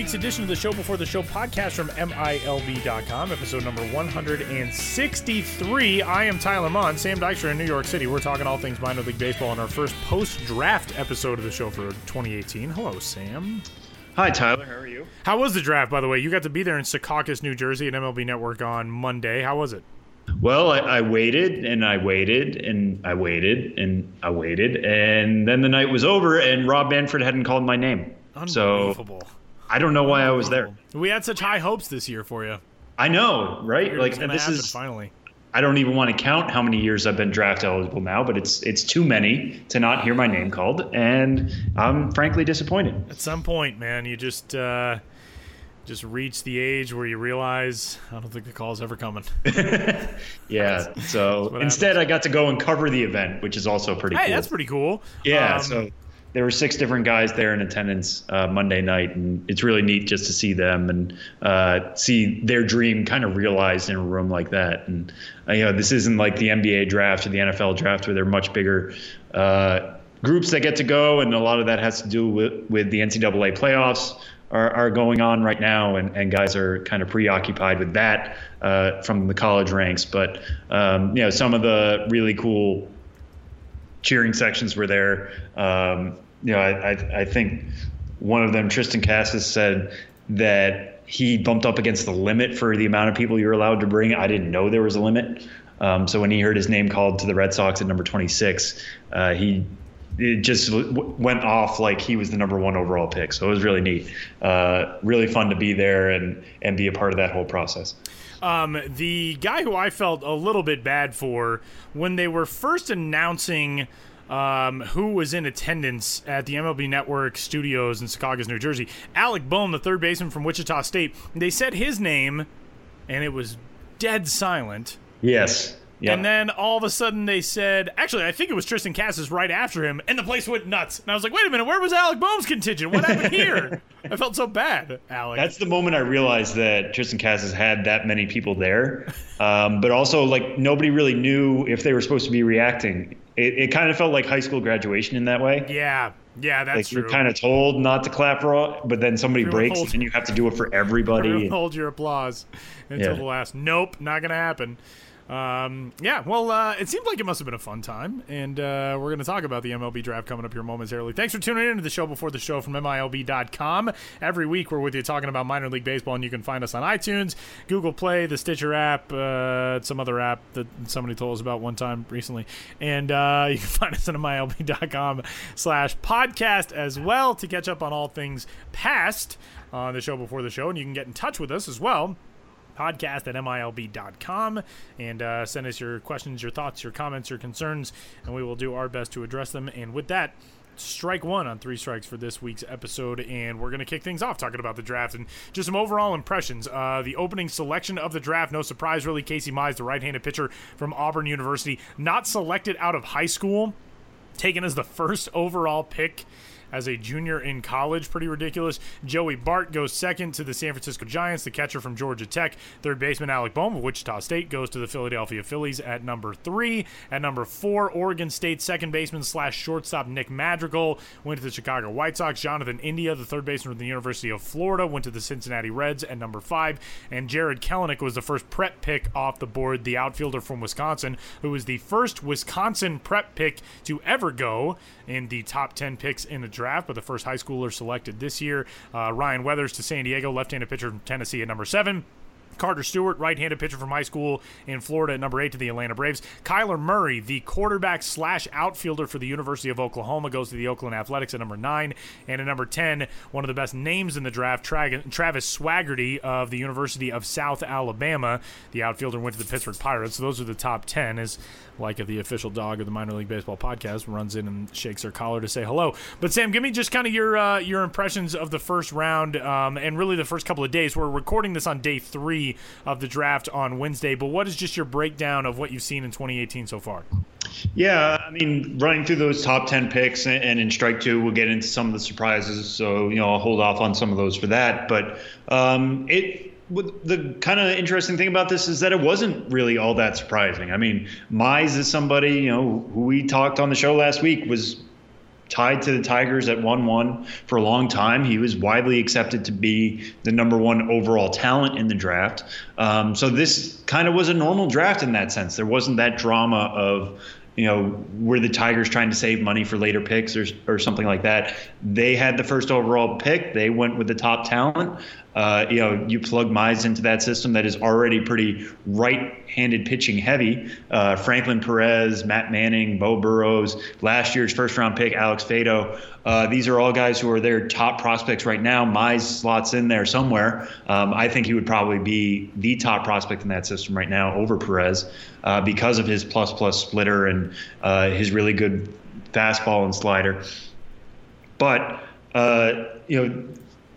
week's edition of the Show Before the Show podcast from MILB.com, episode number 163. I am Tyler Maun, Sam Dykstra in New York City. We're talking all things minor league baseball in our first post draft episode of the show for 2018. Hello, Sam. Hi, Tyler. How are you? How was the draft, by the way? You got to be there in Secaucus, New Jersey at MLB Network on Monday. How was it? Well, I, I, waited and I waited and I waited and I waited, and then the night was over, and Rob Manfred hadn't called my name. Unbelievable. So I don't know why I was there. We had such high hopes this year for you. I know, right? Like and this is finally. I don't even want to count how many years I've been draft eligible now, but it's it's too many to not hear my name called, and I'm frankly disappointed. At some point, man, you just uh, just reach the age where you realize I don't think the call's ever coming. yeah. so instead, happens. I got to go and cover the event, which is also pretty. Hey, cool. that's pretty cool. Yeah. Um, so there were six different guys there in attendance uh, Monday night, and it's really neat just to see them and uh, see their dream kind of realized in a room like that. And uh, you know, this isn't like the NBA draft or the NFL draft where they're much bigger uh, groups that get to go, and a lot of that has to do with, with the NCAA playoffs. Are, are going on right now, and, and guys are kind of preoccupied with that uh, from the college ranks. But um, you know, some of the really cool cheering sections were there. Um, you know, I, I, I, think one of them, Tristan Casas, said that he bumped up against the limit for the amount of people you're allowed to bring. I didn't know there was a limit. Um, so when he heard his name called to the Red Sox at number 26, uh, he it just w- went off like he was the number one overall pick. So it was really neat, uh, really fun to be there and and be a part of that whole process. Um, the guy who I felt a little bit bad for when they were first announcing um, who was in attendance at the MLB Network studios in Secaucus, New Jersey, Alec Bohm, the third baseman from Wichita State. They said his name, and it was dead silent. Yes. And then all of a sudden they said, actually, I think it was Tristan Casas right after him, and the place went nuts. And I was like, wait a minute, where was Alec Bohm's contingent? What happened here? I felt so bad, Alec. That's the moment I realized that Tristan Casas had that many people there. Um, but also, like, nobody really knew if they were supposed to be reacting. It, it kind of felt like high school graduation in that way. Yeah. Yeah, that's like true. You're kind of told not to clap for all, but then somebody Everyone breaks and you have to do it for everybody. Hold your applause until yeah. the last. Nope, not going to happen. Um, yeah, well, uh, it seemed like it must have been a fun time, and uh, we're going to talk about the MLB draft coming up here momentarily. Thanks for tuning in to the show before the show from MILB.com. Every week we're with you talking about minor league baseball, and you can find us on iTunes, Google Play, the Stitcher app, uh, some other app that somebody told us about one time recently, and uh, you can find us on MILB.com slash podcast as well to catch up on all things past on the show before the show, and you can get in touch with us as well podcast at milb.com and uh, send us your questions, your thoughts, your comments, your concerns, and we will do our best to address them. And with that, strike one on three strikes for this week's episode, and we're going to kick things off talking about the draft and just some overall impressions. Uh, the opening selection of the draft, no surprise, really. Casey Mize, the right handed pitcher from Auburn University, not selected out of high school, taken as the first overall pick as a junior in college. Pretty ridiculous. Joey Bart goes second to the San Francisco Giants, the catcher from Georgia Tech. Third baseman Alec Bohm of Wichita State goes to the Philadelphia Phillies at number three. At number four, Oregon State second baseman slash shortstop Nick Madrigal went to the Chicago White Sox. Jonathan India, the third baseman from the University of Florida, went to the Cincinnati Reds at number five. And Jarred Kelenic was the first prep pick off the board, the outfielder from Wisconsin, who was the first Wisconsin prep pick to ever go in the top 10 picks in the draft, but the first high schooler selected this year. Uh, Ryan Weathers to San Diego, left handed pitcher from Tennessee at number seven. Carter Stewart, right-handed pitcher from high school in Florida, at number eight to the Atlanta Braves. Kyler Murray, the quarterback slash outfielder for the University of Oklahoma, goes to the Oakland Athletics at number nine. And at number ten, one of the best names in the draft, Travis Swaggerty of the University of South Alabama. The outfielder went to the Pittsburgh Pirates. So those are the top ten. As like if the official dog of the minor league baseball podcast runs in and shakes their collar to say hello. But Sam, give me just kind of your uh, your impressions of the first round um, and really the first couple of days. We're recording this on day three of the draft on Wednesday, but what is just your breakdown of what you've seen in 2018 so far? Yeah, I mean, running through those top 10 picks and in strike two, we'll get into some of the surprises. So, you know, I'll hold off on some of those for that. But um, it, the kind of interesting thing about this is that it wasn't really all that surprising. I mean, Mize is somebody you know who we talked on the show last week was tied to the Tigers at 1 1 for a long time. He was widely accepted to be the number one overall talent in the draft. Um, so this kind of was a normal draft in that sense. There wasn't that drama of, you know, were the Tigers trying to save money for later picks or, or something like that? They had the first overall pick. They went with the top talent. Uh, you know, you plug Mize into that system that is already pretty right-handed pitching heavy. Uh, Franklin Perez, Matt Manning, Beau Burrows, last year's first-round pick Alex Faedo. Uh, these are all guys who are their top prospects right now. Mize slots in there somewhere. Um, I think he would probably be the top prospect in that system right now over Perez uh, because of his plus-plus splitter and uh, his really good fastball and slider. But uh, you know.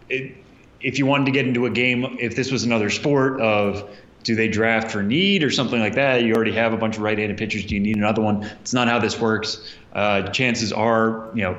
It, if you wanted to get into a game, if this was another sport of do they draft for need or something like that? You already have a bunch of right-handed pitchers. Do you need another one? It's not how this works. Uh, chances are, you know,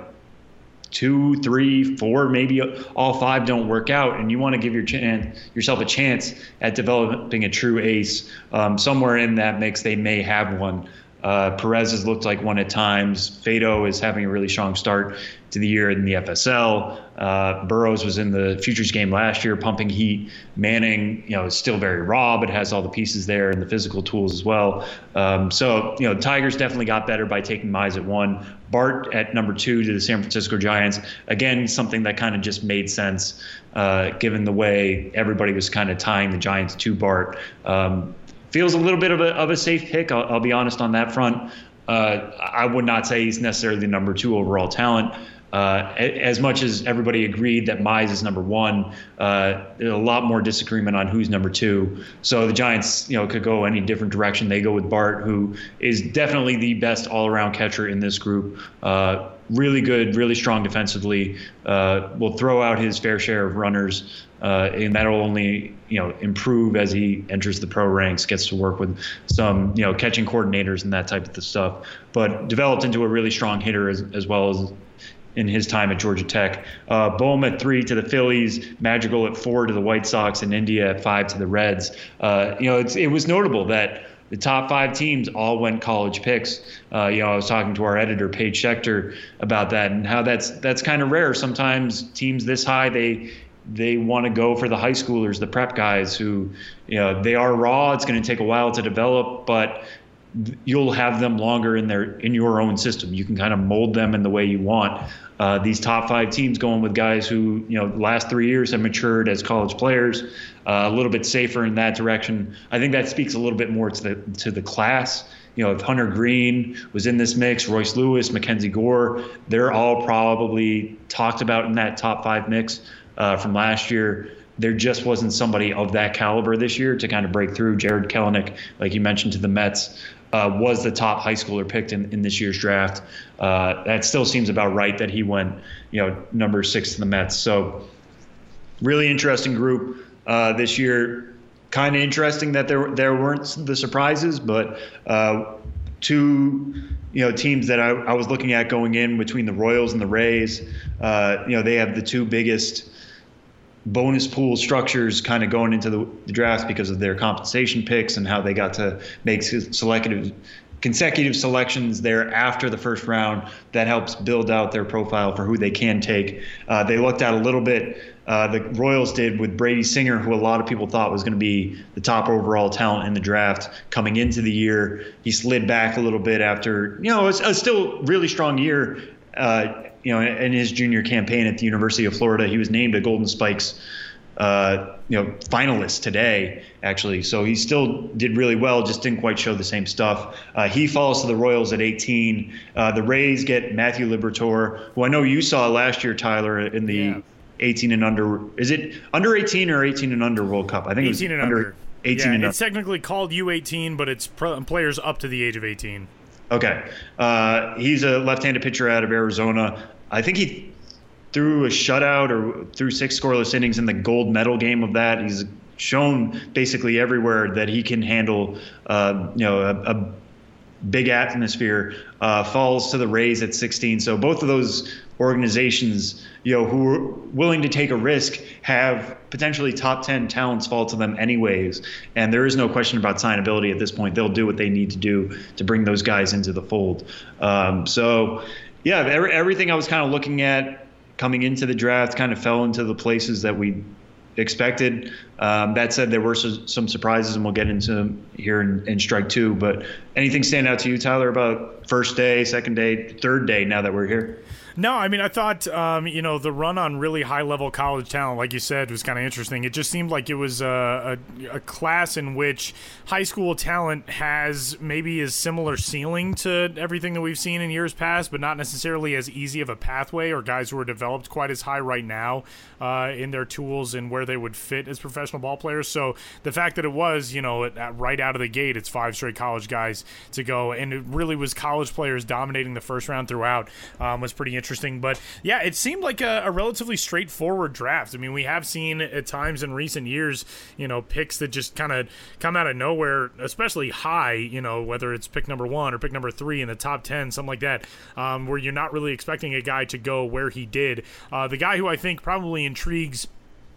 two, three, four, maybe all five don't work out, and you want to give your chance, yourself a chance at developing a true ace. Um, somewhere in that mix, they may have one. Uh, Perez has looked like one at times. Faedo is having a really strong start to the year in the FSL. Uh, Burrows was in the futures game last year, pumping heat. Manning, you know, is still very raw, but has all the pieces there and the physical tools as well. Um, so, you know, Tigers definitely got better by taking Mize at one. Bart at number two to the San Francisco Giants. Again, something that kind of just made sense uh, given the way everybody was kind of tying the Giants to Bart. Um, feels a little bit of a, of a safe pick. I'll, I'll be honest on that front. Uh, I would not say he's necessarily the number two overall talent. Uh, as much as everybody agreed that Mize is number one, uh, a lot more disagreement on who's number two. So the Giants, you know, could go any different direction. They go with Bart, who is definitely the best all-around catcher in this group. Uh, really good, really strong defensively. Uh, will throw out his fair share of runners, uh, and that'll only you know improve as he enters the pro ranks, gets to work with some you know catching coordinators and that type of stuff. But developed into a really strong hitter as, as well as in his time at Georgia Tech. Uh, at three to the Phillies, Madrigal at four to the White Sox, and India at five to the Reds. Uh, you know, it was notable that the top five teams all went college picks. Uh, you know, I was talking to our editor Paige Schechter about that and how that's that's kind of rare. Sometimes teams this high they they want to go for the high schoolers, the prep guys who, you know, they are raw. It's going to take a while to develop, but you'll have them longer in their in your own system. You can kind of mold them in the way you want. Uh, these top five teams going with guys who you know last three years have matured as college players, uh, a little bit safer in that direction. I think that speaks a little bit more to the to the class. You know, if Hunter Greene was in this mix, Royce Lewis, Mackenzie Gore, they're all probably talked about in that top five mix uh, from last year there just wasn't somebody of that caliber this year to kind of break through. Jarred Kelenic, like you mentioned, to the Mets, uh, was the top high schooler picked in, in this year's draft. Uh, that still seems about right that he went, you know, number six to the Mets. So really interesting group uh, this year. Kind of interesting that there there weren't the surprises, but uh, two you know teams that I, I, was looking at going in between the Royals and the Rays. Uh, you know they have the two biggest bonus pool structures kind of going into the, the draft because of their compensation picks and how they got to make selective consecutive selections there after the first round that helps build out their profile for who they can take. Uh, they looked at a little bit. Uh, the Royals did with Brady Singer, who a lot of people thought was going to be the top overall talent in the draft coming into the year. He slid back a little bit after, you know, a still really strong year uh, you know, in his junior campaign at the University of Florida, he was named a Golden Spikes, uh, you know, finalist today, actually. So he still did really well, just didn't quite show the same stuff. Uh, he falls to the Royals at 18. Uh, the Rays get Matthew Liberatore, who I know you saw last year, Tyler, in the yeah. 18 and under. Is it under 18 or 18 and under World Cup? I think 18 and under. under 18 yeah, and it's under. technically called U18, but it's players up to the age of 18. Okay. Uh, he's a left-handed pitcher out of Arizona. I think he threw a shutout or threw six scoreless innings in the gold medal game of that. He's shown basically everywhere that he can handle, uh, you know, a, a big atmosphere. Uh, falls to the Rays at 16. So both of those organizations, you know, who are willing to take a risk have potentially top 10 talents fall to them anyways. And there is no question about signability at this point. They'll do what they need to do to bring those guys into the fold. Um, so yeah, every, everything I was kind of looking at coming into the draft kind of fell into the places that we expected. Um, that said, there were some surprises, and we'll get into them here in, in, strike two. But anything stand out to you, Tyler, about first day, second day, third day now that we're here? No, I mean, I thought, um, you know, the run on really high level college talent, like you said, was kind of interesting. It just seemed like it was a, a, a, class in which high school talent has maybe a similar ceiling to everything that we've seen in years past, but not necessarily as easy of a pathway or guys who are developed quite as high right now uh, in their tools and where they would fit as professional ball players. So the fact that it was, you know, right out of the gate, it's five straight college guys to go, and it really was college players dominating the first round throughout um, was pretty interesting interesting. But yeah, it seemed like a, a, relatively straightforward draft. I mean, we have seen at times in recent years, you know, picks that just kind of come out of nowhere, especially high, you know, whether it's pick number one or pick number three in the top 10, something like that, um, where you're not really expecting a guy to go where he did. Uh, the guy who I think probably intrigues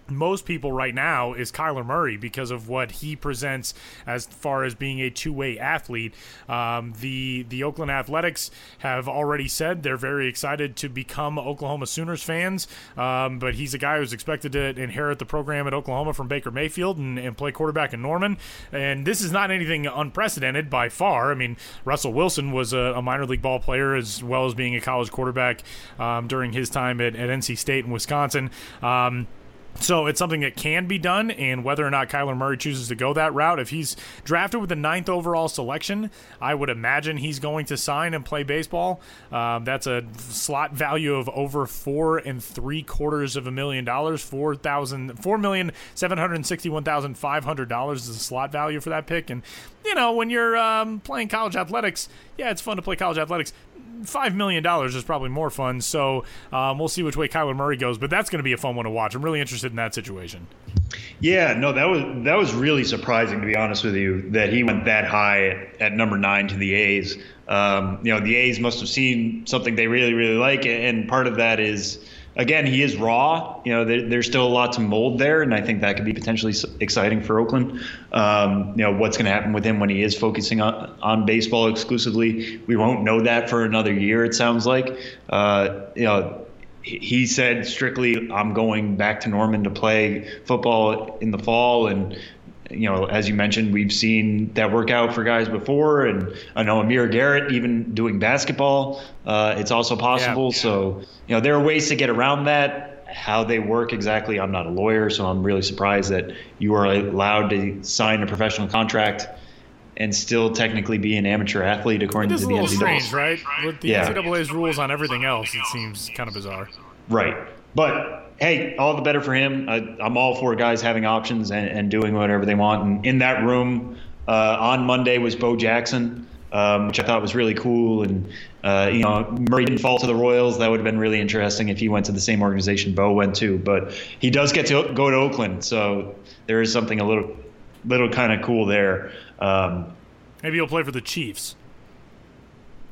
most people right now is Kyler Murray because of what he presents as far as being a two-way athlete. Um, the the Oakland Athletics have already said they're very excited to become Oklahoma Sooners fans, um, but he's a guy who's expected to inherit the program at Oklahoma from Baker Mayfield and, and play quarterback in Norman. And this is not anything unprecedented by far. I mean, Russell Wilson was a, a minor league ball player as well as being a college quarterback um, during his time at, at, NC State and Wisconsin. So it's something that can be done, and whether or not Kyler Murray chooses to go that route, if he's drafted with the ninth overall selection, I would imagine he's going to sign and play baseball. Um, that's a slot value of over four and three quarters of a million dollars, four thousand, four million seven hundred sixty-one thousand five hundred dollars is a slot value for that pick. And you know, when you're um, playing college athletics, yeah, it's fun to play college athletics five million dollars is probably more fun. So um, we'll see which way Kyler Murray goes, but that's going to be a fun one to watch. I'm really interested in that situation. Yeah, no, that was that was really surprising to be honest with you that he went that high at, at number nine to the A's. Um, you know, the A's must have seen something they really really like, and part of that is again, he is raw. You know, there, there's still a lot to mold there, and I think that could be potentially exciting for Oakland. Um, you know, what's going to happen with him when he is focusing on, on baseball exclusively? We won't know that for another year. It sounds like. Uh, you know. He said strictly, "I'm going back to Norman to play football in the fall," and you know, as you mentioned, we've seen that work out for guys before, and I know Amir Garrett even doing basketball. Uh, it's also possible. Yeah. So, you know, there are ways to get around that. How they work exactly, I'm not a lawyer, so I'm really surprised that you are allowed to sign a professional contract and still technically be an amateur athlete according to the NCAA. strange, right? With the yeah. NCAA's rules on everything else, it seems kind of bizarre. Right, but hey, all the better for him. I, am all for guys having options and, and, doing whatever they want. And in that room uh, on Monday was Bo Jackson, um, which I thought was really cool. And uh, you know, Murray didn't fall to the Royals. That would have been really interesting if he went to the same organization Bo went to. But he does get to go to Oakland, so there is something a little, little kind of cool there. Um, Maybe he'll play for the Chiefs.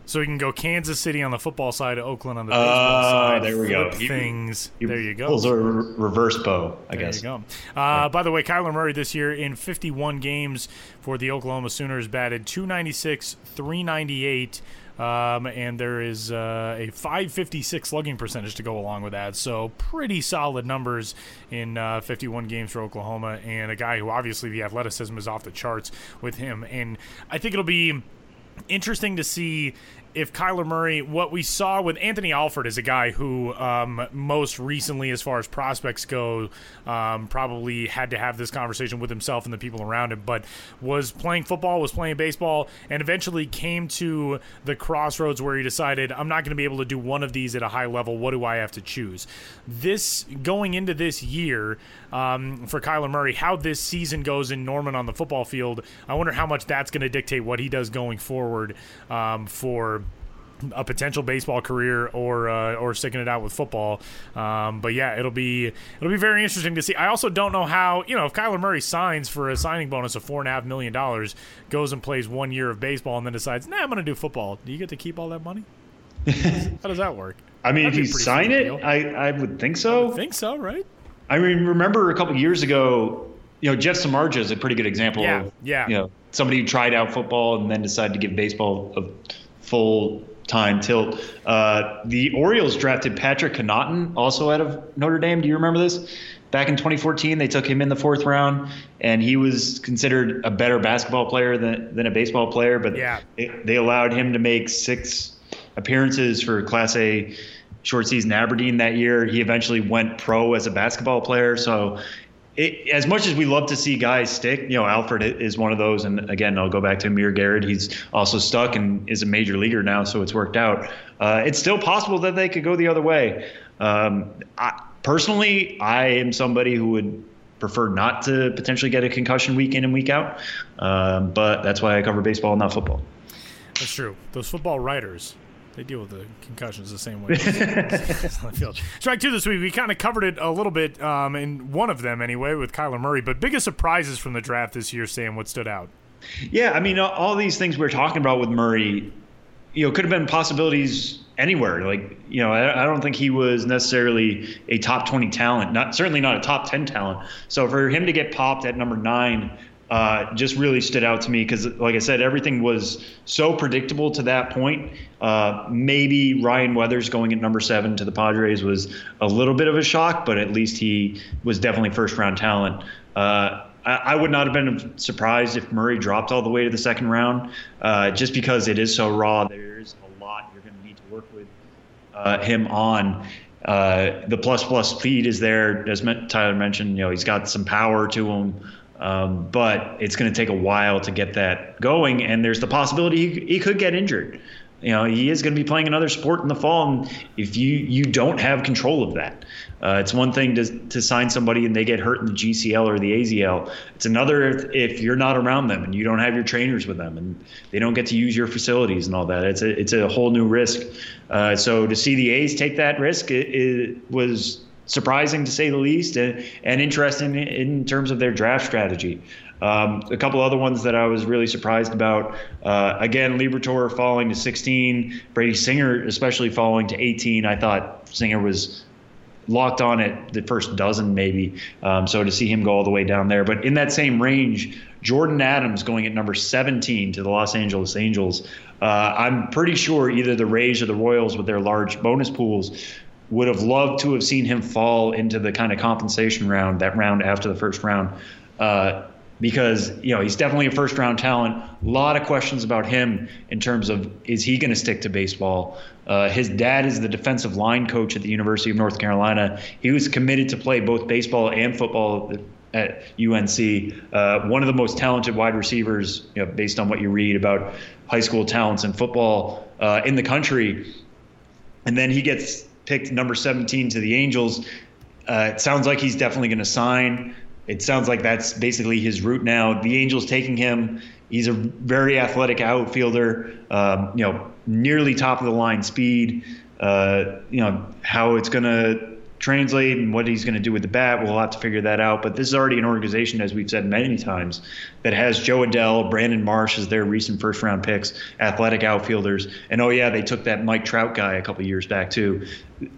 So we can go Kansas City on the football side, Oakland on the baseball uh, side. There we go. Things. He there you go. Pulls a reverse bow, I there guess. There you go. Uh, By the way, Kyler Murray this year in 51 games for the Oklahoma Sooners batted 296, 398. Um, and there is uh, a 556 slugging percentage to go along with that. So pretty solid numbers in uh, 51 games for Oklahoma, and a guy who obviously the athleticism is off the charts with him. And I think it'll be interesting to see if Kyler Murray, what we saw with Anthony Alford is a guy who um, most recently, as far as prospects go, um, probably had to have this conversation with himself and the people around him, but was playing football, was playing baseball, and eventually came to the crossroads where he decided, I'm not going to be able to do one of these at a high level. What do I have to choose? This, going into this year um, for Kyler Murray, how this season goes in Norman on the football field, I wonder how much that's going to dictate what he does going forward um, for a potential baseball career or uh, or sticking it out with football. Um, but yeah, it'll be it'll be very interesting to see. I also don't know how you know if Kyler Murray signs for a signing bonus of four and a half million dollars, goes and plays one year of baseball, and then decides, nah, I'm going to do football. Do you get to keep all that money? how does that work? I mean, That'd if you sign it, I, I would think so. I think so, right? I mean, remember a couple years ago, you know, Jeff Samardzija is a pretty good example yeah, of, yeah. you know, somebody who tried out football and then decided to give baseball a full time tilt. Uh, the Orioles drafted Patrick Connaughton, also out of Notre Dame. Do you remember this? Back in 2014, they took him in the fourth round, and he was considered a better basketball player than, than a baseball player. But yeah. they, they allowed him to make six appearances for Class A short season Aberdeen that year. He eventually went pro as a basketball player. So it, as much as we love to see guys stick, you know, Alford is one of those. And again, I'll go back to Amir Garrett. He's also stuck and is a major leaguer now, so it's worked out. Uh, it's still possible that they could go the other way. Um, I, personally, I am somebody who would prefer not to potentially get a concussion week in and week out. Um, but that's why I cover baseball, not football. That's true. Those football writers, they deal with the concussions the same way. Strike two this week. We kind of covered it a little bit um, in one of them anyway with Kyler Murray. But biggest surprises from the draft this year, Sam. What stood out? Yeah, I mean, all these things we are talking about with Murray, you know, could have been possibilities anywhere. Like, you know, I, I, don't think he was necessarily a top 20 talent, not certainly not a top 10 talent. So for him to get popped at number nine uh, just really stood out to me because, like I said, everything was so predictable to that point. Uh, maybe Ryan Weathers going at number seven to the Padres was a little bit of a shock, but at least he was definitely first round talent. Uh, I, would not have been surprised if Murray dropped all the way to the second round, uh, just because it is so raw. There's a lot you're going to need to work with uh, him on. Uh, the plus plus speed is there, as Tyler mentioned. You know, he's got some power to him. Um, but it's going to take a while to get that going, and there's the possibility he, he could get injured. You know, he is going to be playing another sport in the fall, and if you you don't have control of that, uh, it's one thing to to sign somebody and they get hurt in the GCL or the AZL. It's another if, if you're not around them and you don't have your trainers with them and they don't get to use your facilities and all that. It's a it's a whole new risk. Uh, so to see the A's take that risk, it, it was surprising to say the least, and, and interesting in terms of their draft strategy. Um, a couple other ones that I was really surprised about. Uh, again, Liberatore falling to 16, Brady Singer especially falling to 18. I thought Singer was locked on at the first dozen maybe. Um, so to see him go all the way down there, but in that same range, Jordan Adams going at number 17 to the Los Angeles Angels. Uh, I'm pretty sure either the Rays or the Royals with their large bonus pools would have loved to have seen him fall into the kind of compensation round, that round after the first round, uh, because you know he's definitely a first round talent. A lot of questions about him in terms of is he going to stick to baseball? Uh, his dad is the defensive line coach at the University of North Carolina. He was committed to play both baseball and football at UNC. Uh, one of the most talented wide receivers, you know, based on what you read about high school talents in football uh, in the country. And then he gets picked number 17 to the Angels. Uh, it sounds like he's definitely going to sign. It sounds like that's basically his route now. The Angels taking him. He's a very athletic outfielder. Um, you know, nearly top of the line speed. Uh, you know how it's going to translate and what he's going to do with the bat, we'll have to figure that out. But this is already an organization, as we've said many times, that has Jo Adell, Brandon Marsh as their recent first round picks, athletic outfielders. And oh, yeah, they took that Mike Trout guy a couple years back, too.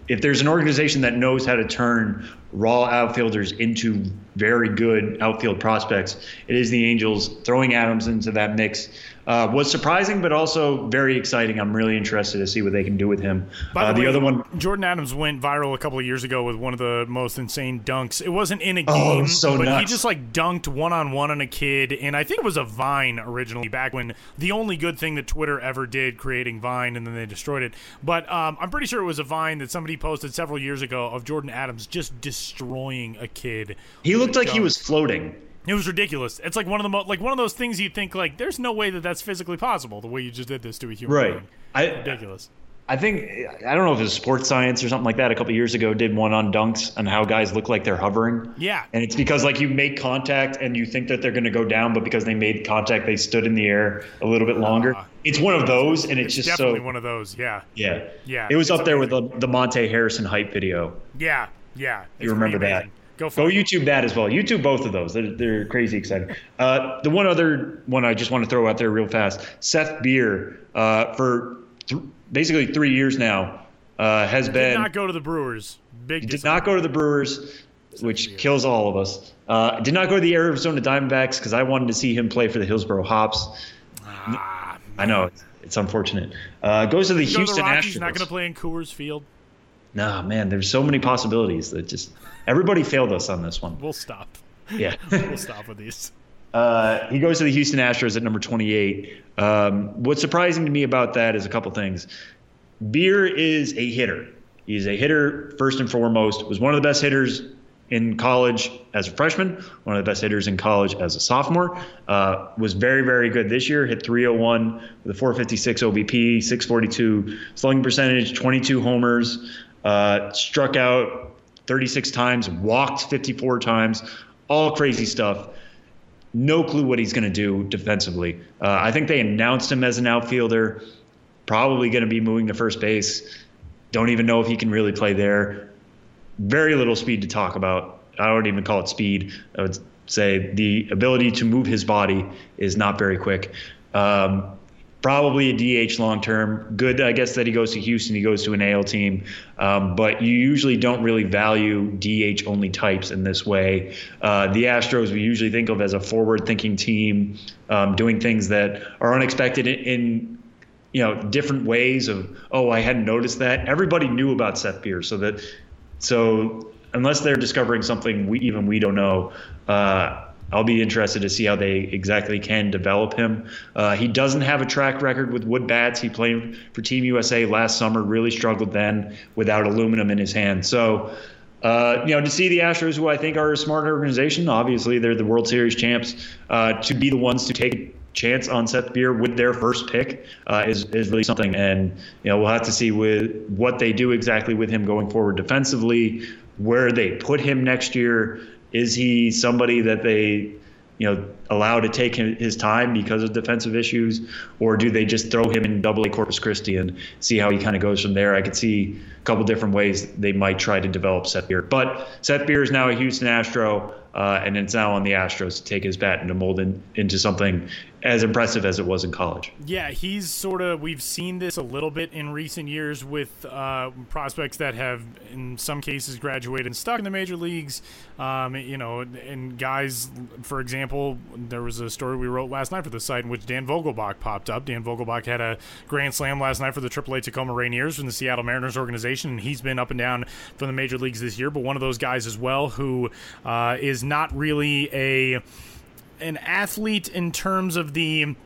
If there's an organization that knows how to turn raw outfielders into very good outfield prospects, it is the Angels. Throwing Adams into that mix uh, was surprising, but also very exciting. I'm really interested to see what they can do with him. By uh, the, way, other one, Jordan Adams went viral a couple of years ago with one of the most insane dunks. It wasn't in a oh, game, oh, so but nuts. he just like dunked one on one on a kid, and I think it was a Vine originally back when the only good thing that Twitter ever did, creating Vine, and then they destroyed it. But um, I'm pretty sure it was a Vine that somebody posted several years ago of Jordan Adams just destroying a kid. He looked like he was floating. It was ridiculous. It's like one of the mo- like one of those things you think like there's no way that that's physically possible the way you just did this to a human right. being. I, ridiculous. I think I don't know if it was sports science or something like that. A couple years ago, did one on dunks and how guys look like they're hovering. Yeah, and it's because like you make contact and you think that they're going to go down, but because they made contact, they stood in the air a little bit longer. Uh, it's one of those, and it's, it's just definitely so, one of those. Yeah, yeah, yeah. It was up there with the, the Monte Harrison hype video. Yeah, yeah. You remember that? Go, Go YouTube that as well. YouTube both of those. They're, they're crazy exciting. Uh, the one other one I just want to throw out there real fast Seth Beer, uh, for th- basically three years now, uh, has did been. Did not go to the Brewers. Big. Did not go to the Brewers, which kills all of us. Uh, did not go to the Arizona Diamondbacks because I wanted to see him play for the Hillsboro Hops. Ah, I know it's unfortunate. Uh, goes to the Houston the Rockies, Astros. Not going to play in Coors Field. Nah, man, there's so many possibilities that just everybody failed us on this one. We'll stop. Yeah, we'll stop with these. Uh, he goes to the Houston Astros at number 28. Um, what's surprising to me about that is a couple things. Beer is a hitter. He's a hitter first and foremost. Was one of the best hitters in college as a freshman, one of the best hitters in college as a sophomore. Uh, was very, very good this year. Hit 301 with a 456 OBP, 642 slugging percentage, 22 homers. Uh, struck out 36 times, walked 54 times, all crazy stuff. No clue what he's going to do defensively. Uh, I think they announced him as an outfielder, probably going to be moving to first base. Don't even know if he can really play there. Very little speed to talk about. I don't even call it speed. I would say the ability to move his body is not very quick. Um, probably a DH long term. Good, I guess, that he goes to Houston. He goes to an AL team. Um, but you usually don't really value DH only types in this way. Uh, the Astros, we usually think of as a forward thinking team, um, doing things that are unexpected in, in you know different ways of oh I hadn't noticed that everybody knew about Seth Beer so that so unless they're discovering something we even we don't know uh, I'll be interested to see how they exactly can develop him. Uh, he doesn't have a track record with wood bats. He played for Team USA last summer, really struggled then without aluminum in his hand. So, uh, you know, to see the Astros, who I think are a smart organization, obviously they're the World Series champs, uh, to be the ones to take a chance on Seth Beer with their first pick uh, is is really something. And you know, we'll have to see with what they do exactly with him going forward defensively, where they put him next year. Is he somebody that they, you know, allow to take his time because of defensive issues, or do they just throw him in Double A Corpus Christi and see how he kind of goes from there? I could see a couple different ways they might try to develop Seth Beer, but Seth Beer is now a Houston Astro. Uh, and it's now on the Astros to take his bat and to mold in, into something as impressive as it was in college. Yeah, he's sort of. We've seen this a little bit in recent years with uh, prospects that have, in some cases, graduated and stuck in the major leagues. Um, you know, and guys, for example, there was a story we wrote last night for the site in which Dan Vogelbach popped up. Dan Vogelbach had a grand slam last night for the AAA Tacoma Rainiers from the Seattle Mariners organization, and he's been up and down from the major leagues this year. But one of those guys as well who uh, is not really a an athlete in terms of the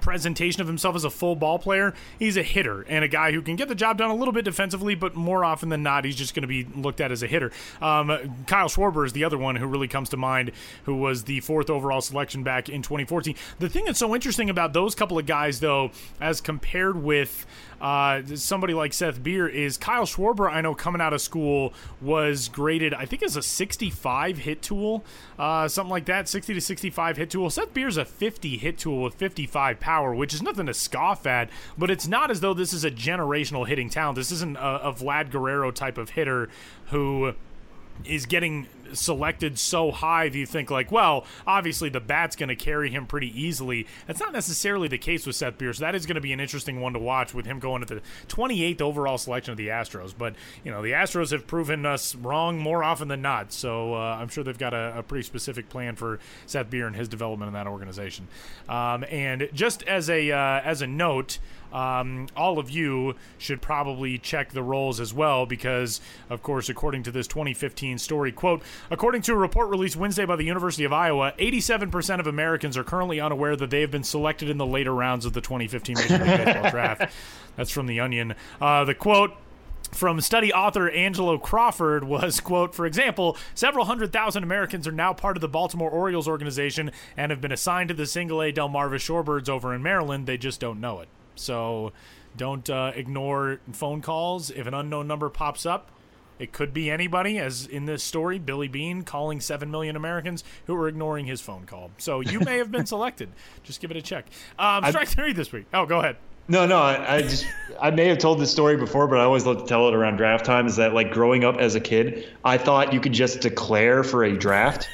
presentation of himself as a full ball player. He's a hitter and a guy who can get the job done a little bit defensively, but more often than not, he's just going to be looked at as a hitter. Um, Kyle Schwarber is the other one who really comes to mind, who was the fourth overall selection back in 2014. The thing that's so interesting about those couple of guys, though, as compared with uh, somebody like Seth Beer is Kyle Schwarber. I know coming out of school was graded, I think, as a 65 hit tool, uh, something like that, 60 to 65 hit tool. Seth Beer's a 50 hit tool with 55 power, which is nothing to scoff at. But it's not as though this is a generational hitting talent. This isn't a, a Vlad Guerrero type of hitter who is getting selected so high that you think like, well, obviously the bat's going to carry him pretty easily. That's not necessarily the case with Seth Beer. So that is going to be an interesting one to watch with him going at the 28th overall selection of the Astros. But you know, the Astros have proven us wrong more often than not. So uh, I'm sure they've got a, a, pretty specific plan for Seth Beer and his development in that organization. Um, and just as a uh, as a note um, all of you should probably check the rolls as well because, of course, according to this 2015 story, quote, according to a report released Wednesday by the University of Iowa, 87% of Americans are currently unaware that they have been selected in the later rounds of the 2015 Major League Baseball draft. That's from The Onion. Uh, the quote, from study author Angelo Crawford was quote for example several hundred thousand americans are now part of the baltimore orioles organization and have been assigned to the single a delmarva shorebirds over in maryland they just don't know it so don't uh, ignore phone calls. If an unknown number pops up, it could be anybody, as in this story, Billy Beane calling 7 million Americans who were ignoring his phone call. So you may have been selected. Just give it a check. Um, strike three this week. Oh, go ahead. No, no, I, I, just I may have told this story before, but I always love to tell it around draft time. Is that like growing up as a kid, I thought you could just declare for a draft.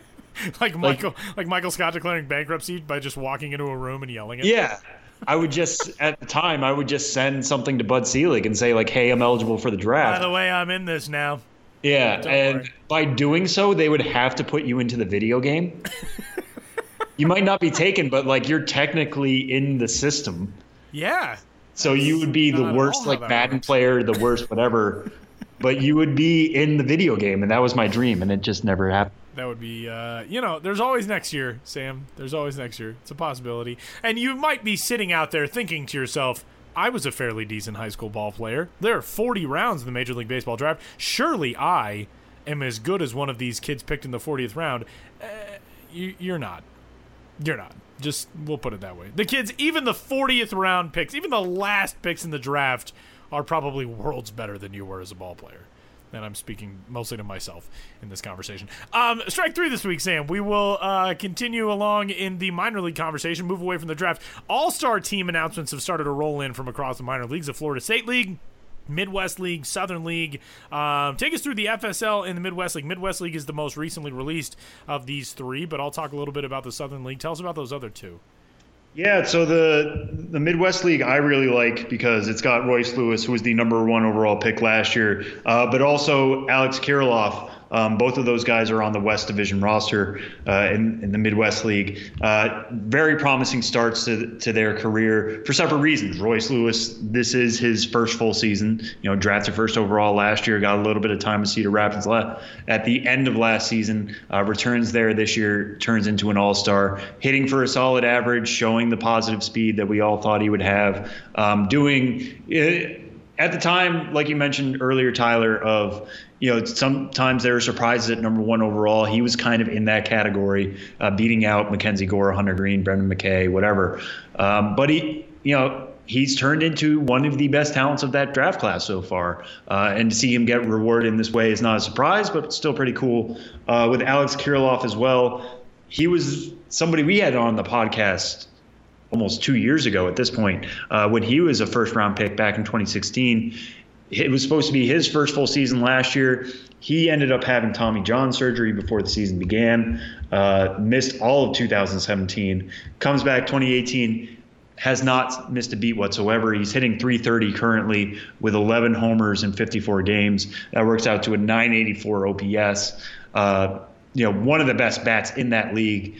like Michael, like, like Michael Scott declaring bankruptcy by just walking into a room and yelling it. Yeah, I would just at the time I would just send something to Bud Selig and say like, "Hey, I'm eligible for the draft." By the way, I'm in this now. Yeah, Don't and worry. by doing so, they would have to put you into the video game. you might not be taken, but like you're technically in the system. Yeah. So you would be the worst like Madden player, the worst whatever, but you would be in the video game, and that was my dream, and it just never happened. That would be, uh, you know, there's always next year, Sam. There's always next year. It's a possibility. And you might be sitting out there thinking to yourself, I was a fairly decent high school ball player. There are 40 rounds in the Major League Baseball draft. Surely I am as good as one of these kids picked in the 40th round. Uh, you, you're not. You're not. Just we'll put it that way. The kids, even the 40th round picks, even the last picks in the draft, are probably worlds better than you were as a ball player. And I'm speaking mostly to myself in this conversation. Um, strike three this week, Sam. We will uh, continue along in the minor league conversation, move away from the draft. All star team announcements have started to roll in from across the minor leagues. The Florida State League, Midwest League, Southern League. Um, take us through the FSL and the Midwest League. Midwest League is the most recently released of these three, but I'll talk a little bit about the Southern League. Tell us about those other two. Yeah, so the the Midwest League I really like because it's got Royce Lewis, who was the number one overall pick last year, uh, but also Alex Kirilloff, um, both of those guys are on the West Division roster uh, in, in, the Midwest League. Uh, very promising starts to, to their career for several reasons. Royce Lewis, this is his first full season. You know, drafted first overall last year, got a little bit of time with Cedar Rapids left at the end of last season. Uh, returns there this year, turns into an All Star, hitting for a solid average, showing the positive speed that we all thought he would have. Um, doing. Uh, at the time, like you mentioned earlier, Tyler, of you know, sometimes there are surprises at number one overall. He was kind of in that category, uh, beating out Mackenzie Gore, Hunter Greene, Brendan McKay, whatever. Um, but he, you know, he's turned into one of the best talents of that draft class so far. Uh, and to see him get rewarded in this way is not a surprise, but still pretty cool. Uh, with Alex Kirilloff as well, he was somebody we had on the podcast almost two years ago at this point uh, when he was a first round pick back in 2016 it was supposed to be his first full season last year. He ended up having Tommy John surgery before the season began, uh, missed all of 2017, comes back 2018, has not missed a beat whatsoever. He's hitting 330 currently with 11 homers in 54 games. That works out to a 984 OPS. Uh, you know, one of the best bats in that league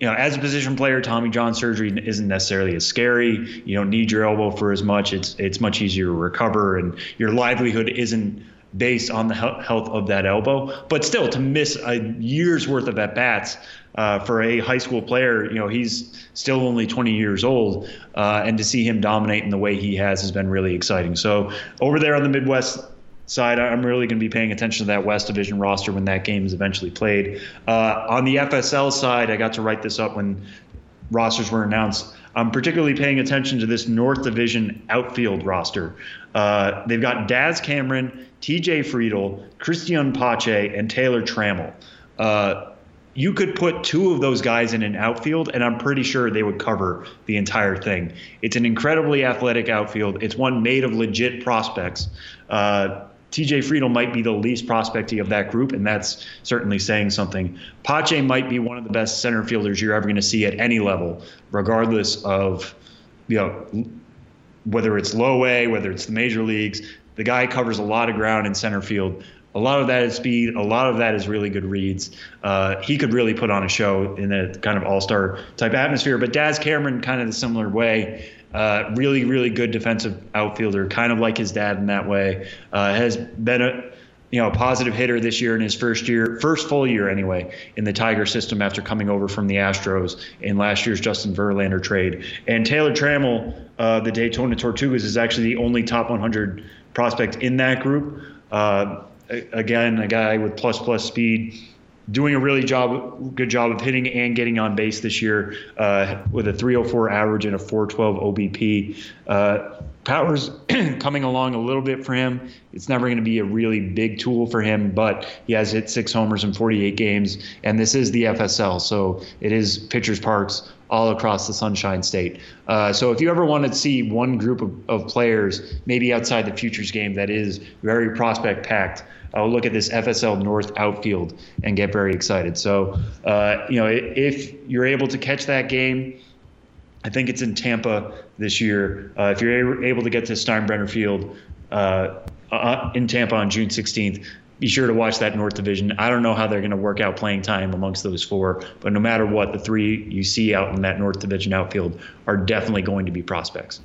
you know, as a position player, Tommy John surgery isn't necessarily as scary. You don't need your elbow for as much. It's it's much easier to recover, and your livelihood isn't based on the health of that elbow. But still, to miss a year's worth of at bats uh, for a high school player, you know, he's still only 20 years old, uh, and to see him dominate in the way he has has been really exciting. So over there on the Midwest side, I'm really going to be paying attention to that West Division roster when that game is eventually played. Uh, on the FSL side, I got to write this up when rosters were announced. I'm particularly paying attention to this North Division outfield roster. Uh, they've got Daz Cameron, TJ Friedl, Cristian Pache, and Taylor Trammell. Uh, you could put two of those guys in an outfield, and I'm pretty sure they would cover the entire thing. It's an incredibly athletic outfield. It's one made of legit prospects. Uh, TJ Friedl might be the least prospecty of that group, and that's certainly saying something. Pache might be one of the best center fielders you're ever going to see at any level, regardless of you know whether it's low A, whether it's the major leagues. The guy covers a lot of ground in center field. A lot of that is speed. A lot of that is really good reads. Uh, he could really put on a show in a kind of all-star type atmosphere. But Daz Cameron, kind of the similar way. Uh, really, really good defensive outfielder, kind of like his dad in that way. Uh, has been a you know a positive hitter this year in his first year, first full year anyway, in the Tiger system after coming over from the Astros in last year's Justin Verlander trade. And Taylor Trammell, uh, the Daytona Tortugas, is actually the only top 100 prospect in that group. Uh, again, a guy with plus plus speed doing a really job, good job of hitting and getting on base this year uh, with a 304 average and a 412 OBP. Uh, power's coming along a little bit for him. It's never going to be a really big tool for him, but he has hit six homers in 48 games, and this is the FSL, so it is pitchers parks all across the Sunshine State. Uh, so if you ever want to see one group of, of players, maybe outside the futures game, that is very prospect packed. I'll look at this FSL North outfield and get very excited. So, uh, you know, if you're able to catch that game, I think it's in Tampa this year. Uh, if you're able to get to Steinbrenner Field uh, uh, in Tampa on June 16th, be sure to watch that North Division. I don't know how they're going to work out playing time amongst those four, but no matter what, the three you see out in that North Division outfield are definitely going to be prospects.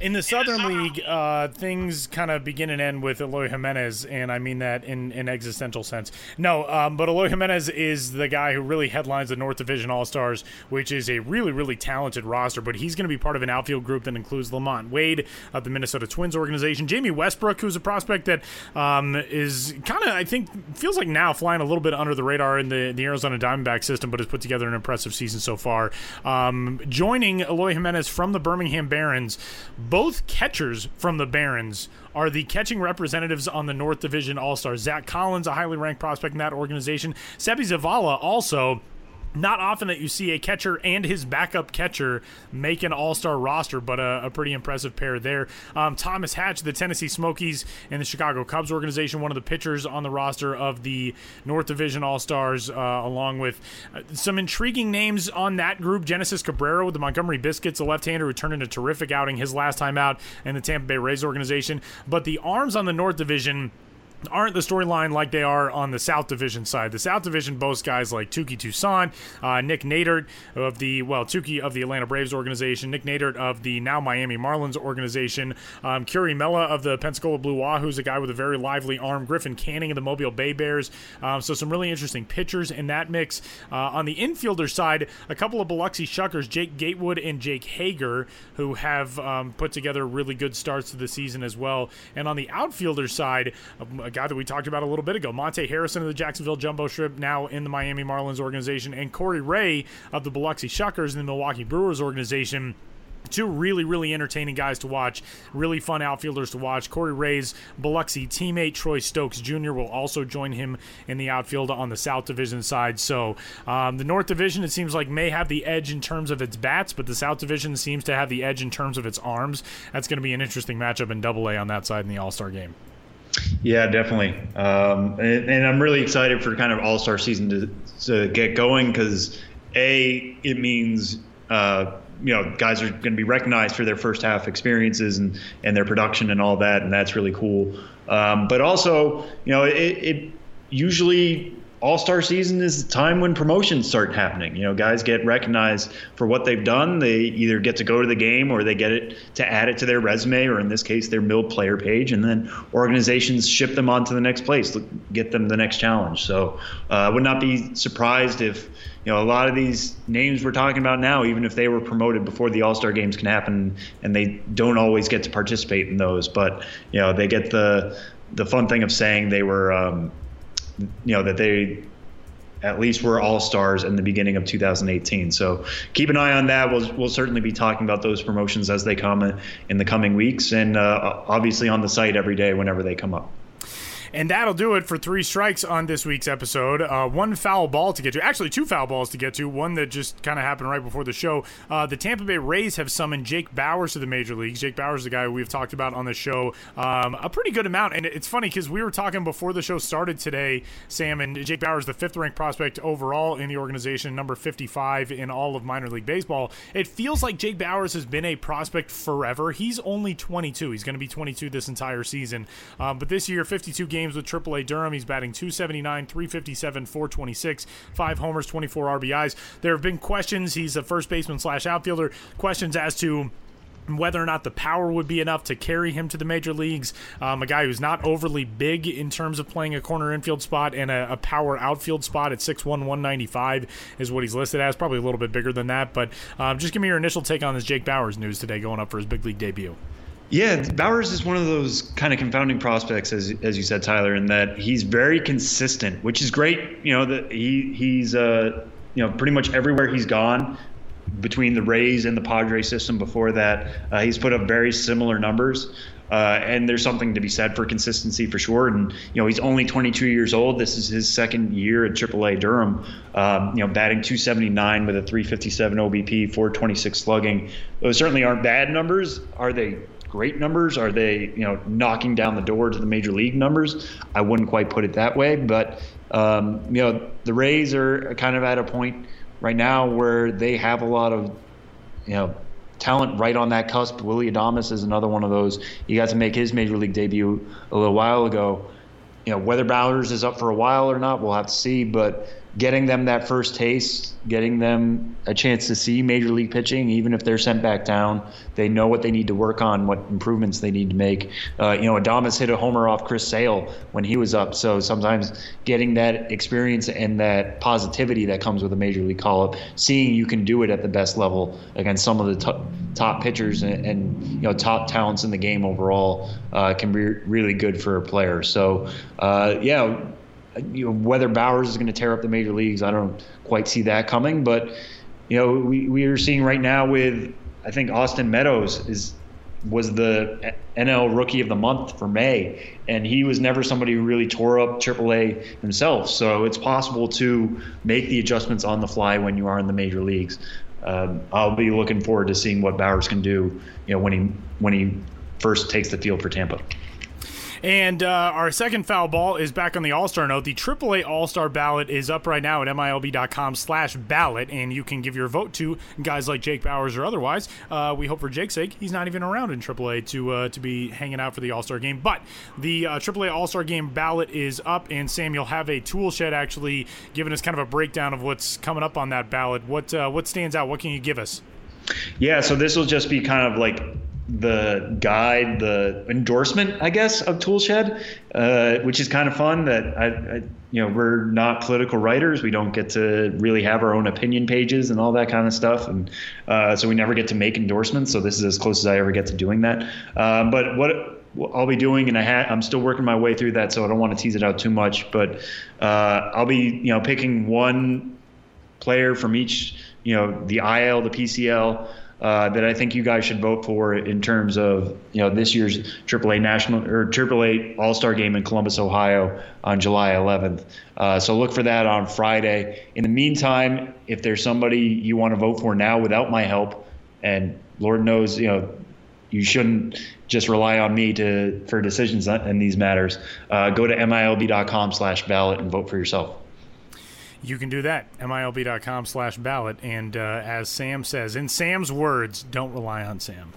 In the Southern League, uh, things kind of begin and end with Eloy Jimenez, and I mean that in an existential sense. No, um, but Eloy Jimenez is the guy who really headlines the North Division All Stars, which is a really, really talented roster. But he's going to be part of an outfield group that includes LaMonte Wade of the Minnesota Twins organization, Jamie Westbrook, who's a prospect that um, is kind of, I think, feels like now flying a little bit under the radar in the, the Arizona Diamondback system, but has put together an impressive season so far. Um, joining Eloy Jimenez from the Birmingham Barons both catchers from the Barons are the catching representatives on the North Division All Stars. Zack Collins, a highly ranked prospect in that organization. Seby Zavala also not often that you see a catcher and his backup catcher make an all-star roster, but a, a pretty impressive pair there. Um, Thomas Hatch, the Tennessee Smokies and the Chicago Cubs organization, one of the pitchers on the roster of the North Division All-Stars, uh, along with uh, some intriguing names on that group. Genesis Cabrera with the Montgomery Biscuits, a left-hander who turned in a terrific outing his last time out in the Tampa Bay Rays organization. But the arms on the North Division – aren't the storyline like they are on the South Division side. The South Division boasts guys like Touki Toussaint, uh, Nick Neidert of the, well, Touki of the Atlanta Braves organization, Nick Neidert of the now Miami Marlins organization, um, Keury Mella of the Pensacola Blue Wahoos a guy with a very lively arm, Griffin Canning of the Mobile Bay Bears. Um, so some really interesting pitchers in that mix. Uh, on the infielder side, a couple of Biloxi Shuckers, Jake Gatewood and Jake Hager, who have um, put together really good starts to the season as well. And on the outfielder side, a guy that we talked about a little bit ago, Monte Harrison of the Jacksonville Jumbo Shrimp, now in the Miami Marlins organization, and Corey Ray of the Biloxi Shuckers in the Milwaukee Brewers organization two really, really entertaining guys to watch. Really fun outfielders to watch. Corey Ray's Biloxi teammate Troy Stokes Jr. will also join him in the outfield on the South Division side. So um, the North Division, it seems like, may have the edge in terms of its bats, but the South Division seems to have the edge in terms of its arms. That's going to be an interesting matchup in Double A on that side in the All Star game. Yeah, definitely. Um, and, and, I'm really excited for kind of All Star season to, to get going because a it means uh, you know guys are going to be recognized for their first half experiences and and their production and all that, and that's really cool. Um, but also, you know, it, it usually all Star season is the time when promotions start happening. You know, guys get recognized for what they've done. They either get to go to the game or they get it to add it to their resume, or in this case, their mill player page. And then organizations ship them on to the next place, get them the next challenge. So uh, I would not be surprised if you know a lot of these names we're talking about now, even if they were promoted before the All Star games can happen, and they don't always get to participate in those, but you know they get the the fun thing of saying they were. Um, you know that they at least were all stars in the beginning of 2018. So keep an eye on that. We'll we'll certainly be talking about those promotions as they come in the coming weeks, and uh, obviously on the site every day whenever they come up. And that'll do it for three strikes on this week's episode. Uh, one foul ball to get to. Actually, two foul balls to get to. One that just kind of happened right before the show. Uh, the Tampa Bay Rays have summoned Jake Bauers to the major leagues. Jake Bauers is the guy we've talked about on the show um, a pretty good amount. And it's funny because we were talking before the show started today, Sam, and Jake Bauers, the fifth ranked prospect overall in the organization, number 55 in all of minor league baseball. It feels like Jake Bauers has been a prospect forever. He's only 22. He's going to be 22 this entire season. Um, but this year, 52 games with AAA Durham. He's batting 279, 357, 426, five homers, 24 RBIs. There have been questions. He's a first baseman slash outfielder. Questions as to whether or not the power would be enough to carry him to the major leagues. Um, a guy who's not overly big in terms of playing a corner infield spot and a, a, power outfield spot at 6'1, 195 is what he's listed as. Probably a little bit bigger than that. But um, just give me your initial take on this Jake Bauers news today going up for his big league debut. Yeah, Bauers is one of those kind of confounding prospects, as as you said, Tyler, in that he's very consistent, which is great. You know that he he's uh you know pretty much everywhere he's gone between the Rays and the Padre system before that, uh, he's put up very similar numbers. Uh, and there's something to be said for consistency for sure. And you know he's only 22 years old. This is his second year at AAA Durham. Um, you know, batting 279 with a 357 OBP, 426 slugging. Those certainly aren't bad numbers. Are they great numbers? Are they, you know, knocking down the door to the major league numbers? I wouldn't quite put it that way, but um, you know, the Rays are kind of at a point right now where they have a lot of, you know, talent right on that cusp. Willy Adames is another one of those. He got to make his major league debut a little while ago. You know, whether Bauers is up for a while or not, we'll have to see. But getting them that first taste, getting them a chance to see major league pitching, even if they're sent back down, they know what they need to work on, what improvements they need to make. Uh, you know, Adames hit a homer off Chris Sale when he was up, so sometimes getting that experience and that positivity that comes with a major league call up, seeing you can do it at the best level against some of the t- top pitchers and, and, you know top talents in the game overall, uh, can be really good for a player. So, uh, yeah you know, whether Bauers is going to tear up the major leagues, I don't quite see that coming. But you know, we, we are seeing right now with I think Austin Meadows is was the NL Rookie of the Month for May, and he was never somebody who really tore up AAA himself. So it's possible to make the adjustments on the fly when you are in the major leagues. Um, I'll be looking forward to seeing what Bauers can do. You know, when he when he first takes the field for Tampa. And uh, our second foul ball is back on the All Star note. The AAA All Star ballot is up right now at MILB.com/slash ballot, and you can give your vote to guys like Jake Bauers or otherwise. Uh, we hope for Jake's sake he's not even around in AAA to uh, to be hanging out for the All Star game. But the uh, AAA All Star game ballot is up, and Sam, you'll have a Toolshed actually giving us kind of a breakdown of what's coming up on that ballot. What uh, what stands out? What can you give us? Yeah, so this will just be kind of like the guide, the endorsement, I guess, of Toolshed, uh, which is kind of fun. That I, I, you know, we're not political writers. We don't get to really have our own opinion pages and all that kind of stuff, and uh, so we never get to make endorsements. So this is as close as I ever get to doing that. Um, but what I'll be doing, and I I'm still working my way through that, so I don't want to tease it out too much. But uh, I'll be, you know, picking one player from each, you know, the IL, the PCL uh, that I think you guys should vote for in terms of you know this year's AAA national or AAA All Star game in Columbus, Ohio on July 11th. Uh, so look for that on Friday. In the meantime, if there's somebody you want to vote for now without my help, and Lord knows you know you shouldn't just rely on me to for decisions in these matters. Uh, go to milb.com/ballot and vote for yourself you can do that. MILB.com slash ballot. And uh, as Sam says, in Sam's words, don't rely on Sam.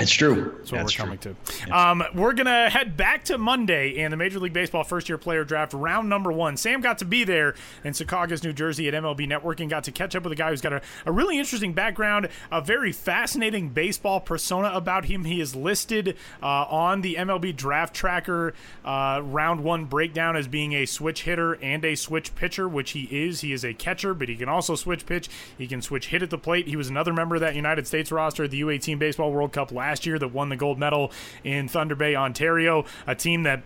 It's true. That's what That's we're coming true. to. Um, we're going to head back to Monday in the Major League Baseball first year player draft, round number one. Sam got to be there in Secaucus, New Jersey at MLB Network and got to catch up with a guy who's got a, a really interesting background, a very fascinating baseball persona about him. He is listed uh, on the MLB draft tracker uh, round one breakdown as being a switch hitter and a switch pitcher, which he is. He is a catcher, but he can also switch pitch. He can switch hit at the plate. He was another member of that United States roster at the U18 Baseball World Cup last last year that won the gold medal in Thunder Bay, Ontario, a team that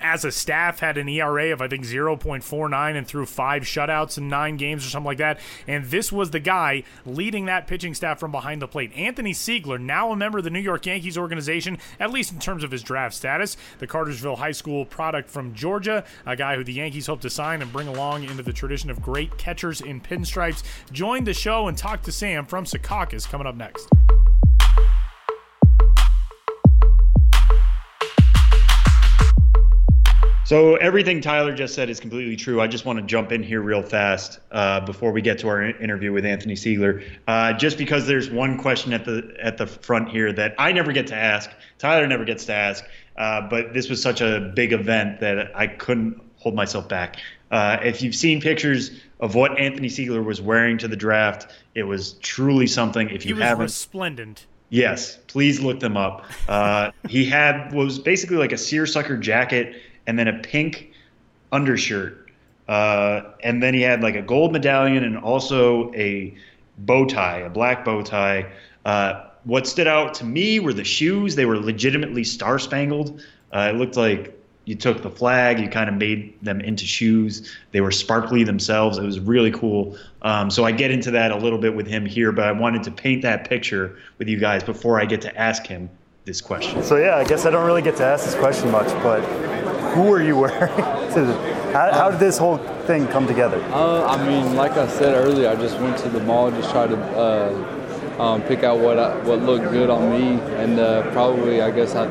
as a staff had an ERA of I think 0.49 and threw five shutouts in nine games or something like that. And this was the guy leading that pitching staff from behind the plate. Anthony Seigler, now a member of the New York Yankees organization, at least in terms of his draft status. The Cartersville High School product from Georgia, a guy who the Yankees hope to sign and bring along into the tradition of great catchers in pinstripes, joined the show and talked to Sam from Secaucus coming up next. So everything Tyler just said is completely true. I just want to jump in here real fast uh, before we get to our interview with Anthony Seigler, uh, just because there's one question at the at the front here that I never get to ask. Tyler never gets to ask, uh, but this was such a big event that I couldn't hold myself back. Uh, if you've seen pictures of what Anthony Seigler was wearing to the draft, it was truly something. If you he was haven't, resplendent. Yes, please look them up. Uh, he had was basically like a seersucker jacket and then a pink undershirt. Uh, and then he had like a gold medallion and also a bow tie, a black bow tie. Uh, what stood out to me were the shoes. They were legitimately star spangled. Uh, it looked like you took the flag, you kind of made them into shoes. They were sparkly themselves. It was really cool. Um, so I get into that a little bit with him here, but I wanted to paint that picture with you guys before I get to ask him this question. So yeah, I guess I don't really get to ask this question much, but who are you wearing? how, how, did this whole thing come together? Uh, I mean, like I said earlier, I just went to the mall, just tried to uh, um, pick out what I, what looked good on me, and uh, probably I guess I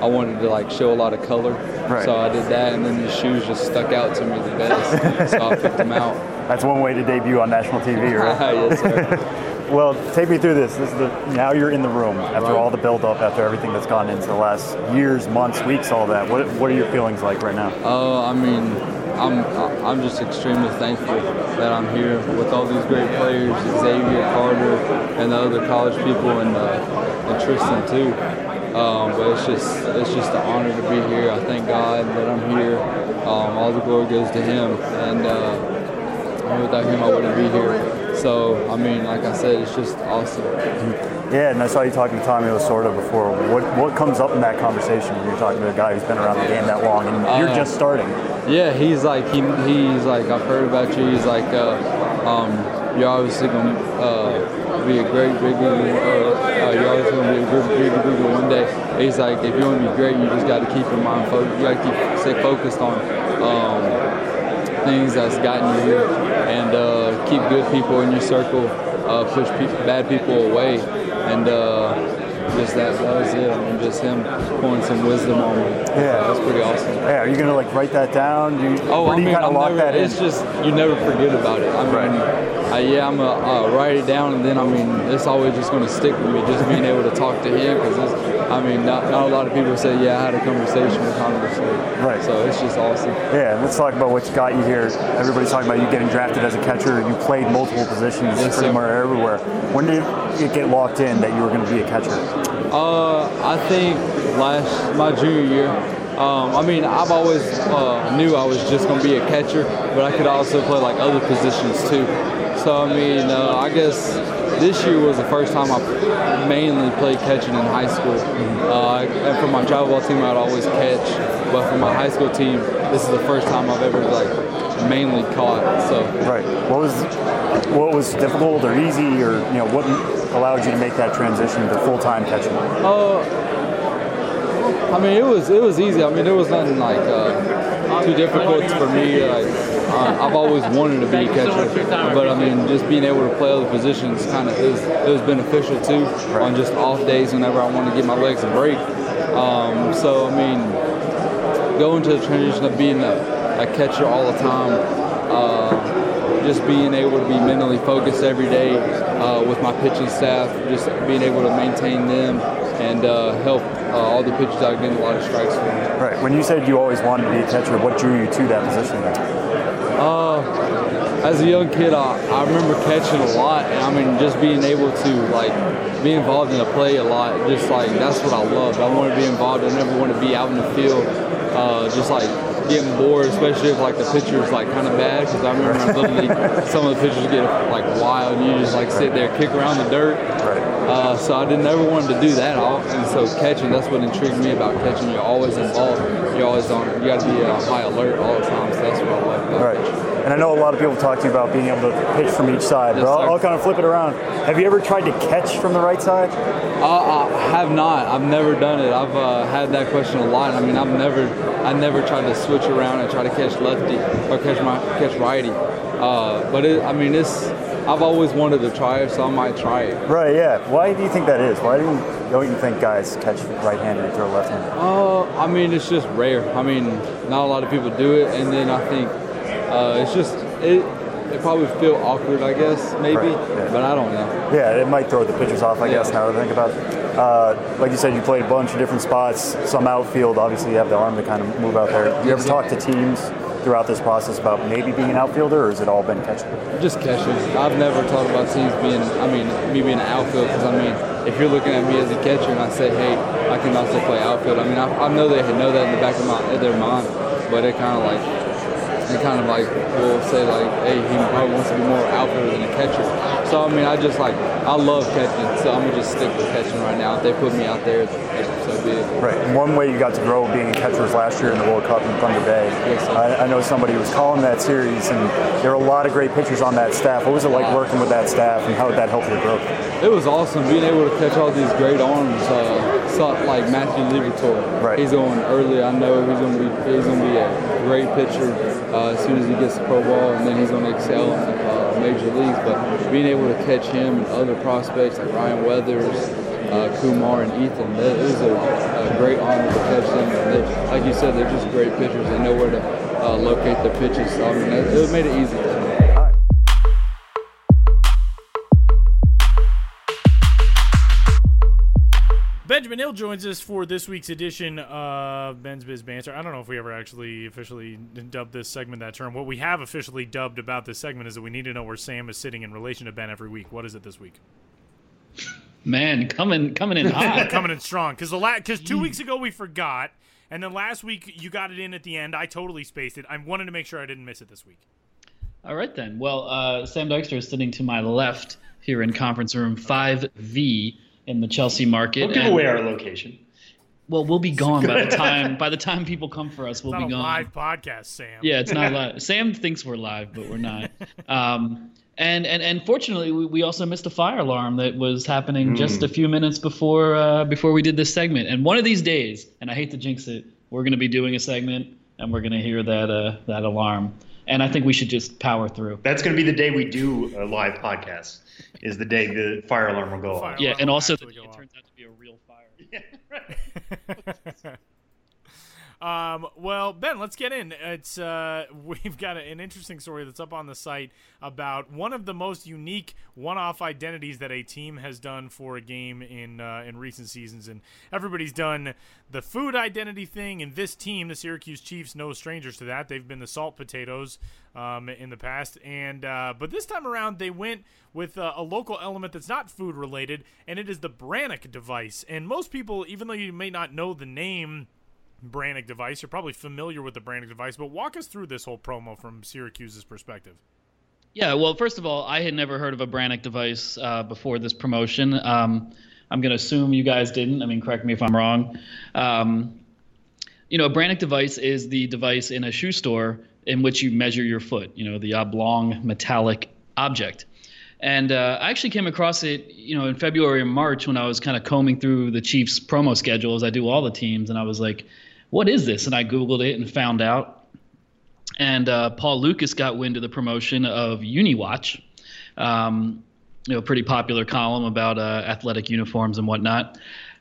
I wanted to like show a lot of color, right. so I did that, and then the shoes just stuck out to me the best, so I picked them out. That's one way to debut on national TV, right? yes, sir. Well, take me through this. This is the now you're in the room after all the build up, after everything that's gone into the last years, months, weeks, all that. What what are your feelings like right now? Uh, I mean, I'm I'm just extremely thankful that I'm here with all these great players, Xavier Carter, and the other college people, and uh, and Tristan too. Um, but it's just it's just an honor to be here. I thank God that I'm here. Um, all the glory goes to Him, and uh, without Him, I wouldn't be here. So I mean, like I said, it's just awesome. Yeah, and I saw you talking to Tommy Lasorda before. What what comes up in that conversation when you're talking to a guy who's been around the game that long and you're uh, just starting? Yeah, he's like he, he's like I've heard about you. He's like uh, um, you're obviously gonna uh, be a great big. Uh, uh, you're obviously gonna be a good big league one day. He's like if you want to be great, you just got to keep your mind focused. You got to keep stay focused on. Um, things that's gotten you here and uh, keep good people in your circle, push pe- bad people away, and uh, just that, that was it. I mean, just him pouring some wisdom on me. Yeah, that's pretty awesome. Yeah, are you gonna like write that down? Do you, oh, I mean, you kind of lock never, that in? It's just you never forget about it. I mean, right. Uh, yeah, I'm gonna uh, write it down, and then I mean, it's always just gonna stick with me. Just being able to talk to him, because I mean, not, not a lot of people say, yeah, I had a conversation with. So, right. So it's just awesome. Yeah, let's talk about what's got you here. Everybody's talking about you getting drafted as a catcher. You played multiple positions yes, pretty much everywhere. When did it get locked in that you were going to be a catcher? Uh, I think last my junior year. Um, I mean, I've always uh, knew I was just going to be a catcher, but I could also play like other positions too. So I mean, uh, I guess this year was the first time I mainly played catching in high school. Uh, and for my travel ball team, I'd always catch, but for my high school team, this is the first time I've ever like mainly caught. So right, what was what was difficult or easy, or you know, what allowed you to make that transition to full time catching? Uh, I mean, it was it was easy. I mean, there was nothing like uh, too difficult for me. Like uh, I've always wanted to be a catcher, but I mean, just being able to play other positions kind of is it was beneficial too on just off days whenever I want to give my legs a break. Um, so I mean, going to the transition of being a, a catcher all the time. Uh, just being able to be mentally focused every day uh, with my pitching staff, just being able to maintain them and uh, help uh, all the pitchers out getting a lot of strikes for me. Right. When you said you always wanted to be a catcher, what drew you to that position? Uh, as a young kid, I, I remember catching a lot, and I mean, just being able to like be involved in the play a lot. Just like that's what I loved. I want to be involved. I never want to be out in the field, uh, just like getting bored, especially if like the pitcher is like kind of bad. Because I remember League, some of the pitchers get like wild, and you just like sit there, kick around the dirt. Right. Uh, so I didn't ever wanted to do that. And so catching, that's what intrigued me about catching. You're always involved. You're always on. You got to be uh, high alert all the time. So that's what I love about right. And I know a lot of people talk to you about being able to pitch from each side, yes, but I'll, I'll, kind of flip it around. Have you ever tried to catch from the right side? Uh, I have not. I've never done it. I've uh, had that question a lot. I mean, I've never, I never tried to switch around and try to catch lefty or catch my catch righty. Uh, but it, I mean, it's I've always wanted to try it, so I might try it. Right. Yeah. Why do you think that is? Why do you, don't you think guys catch right-handed and throw left-handed? Uh, I mean, it's just rare. I mean, not a lot of people do it, and then I think uh, it's just it. It probably feel awkward, I guess, maybe, right, yeah. but I don't know. Yeah, it might throw the pitchers off, I yeah. guess. Now that I think about it. Uh, like you said, you played a bunch of different spots, some outfield. Obviously, you have the arm to kind of move out there. You ever talk to teams throughout this process about maybe being an outfielder, or has it all been catching? Just catching. I've never talked about teams being, I mean, me being an outfield because I mean, if you're looking at me as a catcher and I say, hey, I can also play outfield. I mean, I, I know they know that in the back of my, their mind, but it kind of like and kind of like will say like, hey, he probably wants to be more outfielder than a catcher. So I mean, I just like I love catching, so I'm gonna just stick with catching right now. If they put me out there, so be it. Right. And one way you got to grow being a catcher was last year in the World Cup in Thunder Bay. Yes, I, I, know somebody was calling that series, and there were a lot of great pitchers on that staff. What was it like wow. working with that staff, and how did that help your growth? It was awesome being able to catch all these great arms. Uh, like Matthew Liberatore. Right. He's going early. I know he's going to be he's going to be a great pitcher uh, as soon as he gets the pro ball, and then he's going to excel in uh, major leagues. But being able to catch him and other prospects like Ryan Weathers, uh, Kumar, and Ethan, that is a, a great honor to catch them. They, like you said, they're just great pitchers. They know where to uh, locate their pitches. So I mean, it, it made it easy. Benjamin Hill joins us for this week's edition of Ben's Biz Banter. I don't know if we ever actually officially dubbed this segment that term. What we have officially dubbed about this segment is that we need to know where Sam is sitting in relation to Ben every week. What is it this week? Man, coming coming in hot, coming in strong. Because the la- because two weeks ago we forgot, and then last week you got it in at the end. I totally spaced it. I wanted to make sure I didn't miss it this week. All right then. Well, uh, Sam Dykstra is sitting to my left here in conference room 5V in the Chelsea market. Don't give and, away our location. Well, we'll be gone by the time by the time people come for us. We'll it's be gone. live podcast, Sam. Yeah, it's not live. Sam thinks we're live, but we're not. Um, and and and fortunately, we, we also missed a fire alarm that was happening mm. just a few minutes before uh, before we did this segment. And one of these days, and I hate to jinx it, we're going to be doing a segment, and we're going to hear that uh, that alarm. And I think we should just power through. That's going to be the day we do a live podcast is the day the fire alarm will go off. Yeah, and also the, it turns out to be a real fire. Yeah, Um, well, Ben, let's get in. It's uh, we've got a, an interesting story that's up on the site about one of the most unique one-off identities that a team has done for a game in uh, in recent seasons, and everybody's done the food identity thing. And this team, the Syracuse Chiefs, no strangers to that. They've been the salt potatoes um, in the past, and uh, but this time around they went with a, a local element that's not food related, and it is the Brannock device. And most people, even though you may not know the name Brannock device. You're probably familiar with the Brannock device, but walk us through this whole promo from Syracuse's perspective. Yeah, well, first of all, I had never heard of a Brannock device uh, before this promotion. Um, I'm going to assume you guys didn't. I mean, correct me if I'm wrong. Um, you know, a Brannock device is the device in a shoe store in which you measure your foot. You know, the oblong metallic object. And uh, I actually came across it, you know, in February and March when I was kind of combing through the Chiefs promo schedules. I do all the teams, and I was like, what is this? And I Googled it and found out. And uh, Paul Lukas got wind of the promotion of UniWatch, um, you know, pretty popular column about uh, athletic uniforms and whatnot.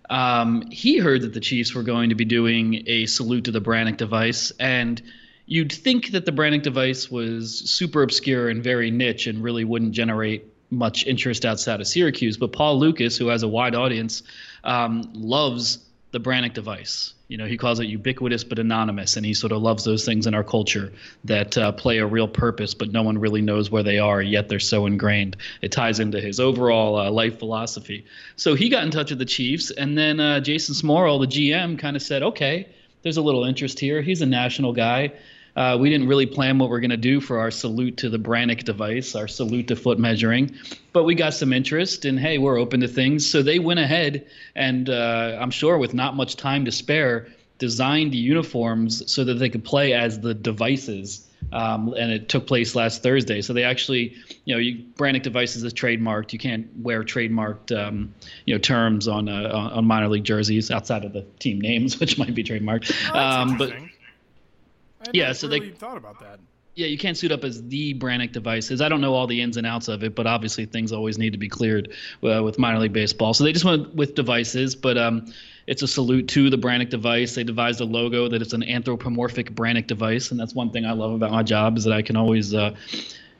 Um, he heard that the Chiefs were going to be doing a salute to the Brannock device, and you'd think that the Brannock device was super obscure and very niche and really wouldn't generate much interest outside of Syracuse. But Paul Lukas, who has a wide audience, um, loves the Brannock device. You know, he calls it ubiquitous but anonymous, and he sort of loves those things in our culture that uh, play a real purpose, but no one really knows where they are, yet they're so ingrained. It ties into his overall uh, life philosophy. So he got in touch with the Chiefs, and then uh, Jason Smorol, the GM, kind of said, okay, there's a little interest here. He's a national guy. Uh, we didn't really plan what we're going to do for our salute to the Brannock device, our salute to foot measuring, but we got some interest, and hey, we're open to things. So they went ahead, and uh, I'm sure with not much time to spare, designed uniforms so that they could play as the devices. Um, and it took place last Thursday. So they actually, you know, you, Brannock devices is trademarked. You can't wear trademarked, um, you know, terms on, uh, on minor league jerseys outside of the team names, which might be trademarked. Oh, um, but yeah, so really they thought about that. Yeah, you can't suit up as the Brannock devices. I don't know all the ins and outs of it, but obviously things always need to be cleared uh, with minor league baseball. So they just went with devices, but um, it's a salute to the Brannock device. They devised a logo that it's an anthropomorphic Brannock device, and that's one thing I love about my job is that I can always. Uh,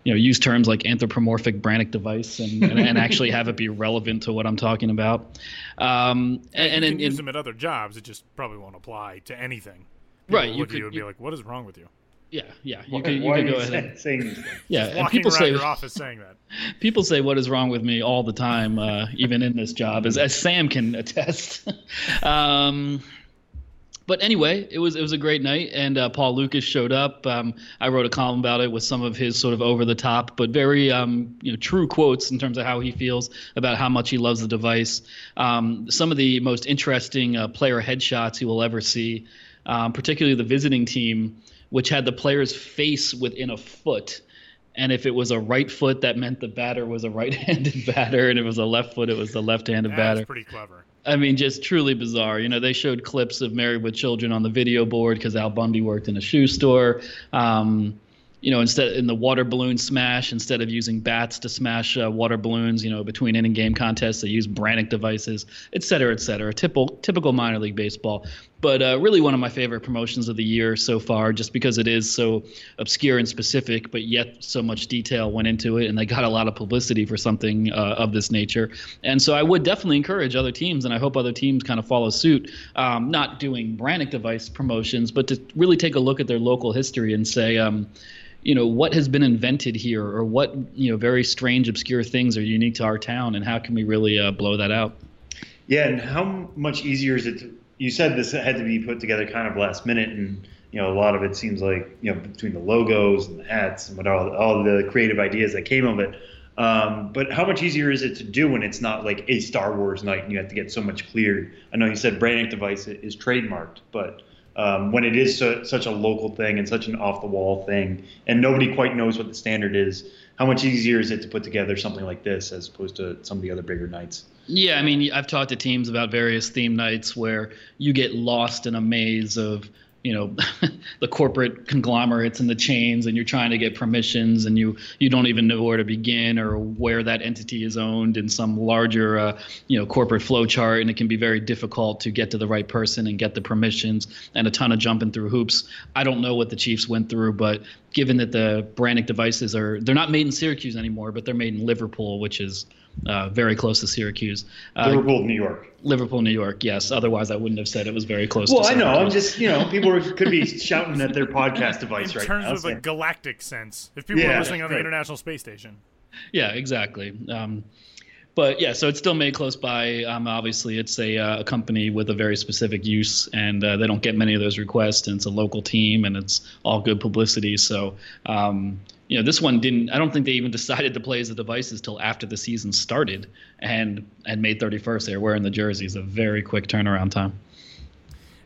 you know, use terms like anthropomorphic Brannock device and, and, and, actually have it be relevant to what I'm talking about. Um, and, and, you can use them at other jobs. It just probably won't apply to anything right. You could you would be like, "What is wrong with you?" Yeah, yeah. You could you could go ahead and saying these things. Yeah, Just and people say your office saying that. People say what is wrong with me all the time, uh, even in this job, as, as Sam can attest. um, but anyway, it was it was a great night, and uh, Paul Lukas showed up. Um, I wrote a column about it with some of his sort of over the top, but very um, you know true quotes in terms of how he feels about how much he loves the device. Um, some of the most interesting uh, player headshots you will ever see um, particularly the visiting team, which had the player's face within a foot. And if it was a right foot, that meant the batter was a right-handed batter, and if it was a left foot, it was the left-handed That's batter. pretty clever. I mean, just truly bizarre. You know, they showed clips of Married with Children on the video board because Al Bundy worked in a shoe store. Um, you know, instead in the water balloon smash, instead of using bats to smash uh, water balloons, you know, between inning game contests, they use Brannock devices, et cetera, et cetera. Typical, typical minor league baseball. But uh, really, one of my favorite promotions of the year so far, just because it is so obscure and specific, but yet so much detail went into it, and they got a lot of publicity for something uh, of this nature. And so, I would definitely encourage other teams, and I hope other teams kind of follow suit, um, not doing Brannock device promotions, but to really take a look at their local history and say. Um, you know what has been invented here or what you know very strange obscure things are unique to our town and how can we really uh, blow that out yeah and how much easier is it to, you said this had to be put together kind of last minute and you know a lot of it seems like you know between the logos and the hats and what all, all the creative ideas that came of it um, but how much easier is it to do when it's not like a Star Wars night and you have to get so much cleared? I know you said Brannock device is trademarked, but um, when it is so, such a local thing and such an off the wall thing, and nobody quite knows what the standard is, how much easier is it to put together something like this as opposed to some of the other bigger nights? Yeah, I mean, I've talked to teams about various theme nights where you get lost in a maze of you know the corporate conglomerates and the chains and you're trying to get permissions and you you don't even know where to begin or where that entity is owned in some larger uh, you know corporate flow chart and it can be very difficult to get to the right person and get the permissions and a ton of jumping through hoops. I don't know what the chiefs went through but given that the Brannock devices are they're not made in syracuse anymore but they're made in liverpool which is uh, very close to Syracuse. Uh, Liverpool, New York. Liverpool, New York. Yes. Otherwise, I wouldn't have said it was very close. To. Well, I know. I'm just you know people could be shouting at their podcast device in right now. In terms of a galactic sense, if people yeah, are listening on the right. International Space Station. Yeah, exactly. Um, but yeah, so it's still made close by. Um, obviously, it's a, uh, a, company with a very specific use, and uh, they don't get many of those requests. And it's a local team, and it's all good publicity. So, um, you know, this one didn't. I don't think they even decided to play as the devices till after the season started, and and May 31st they were wearing the jerseys. A very quick turnaround time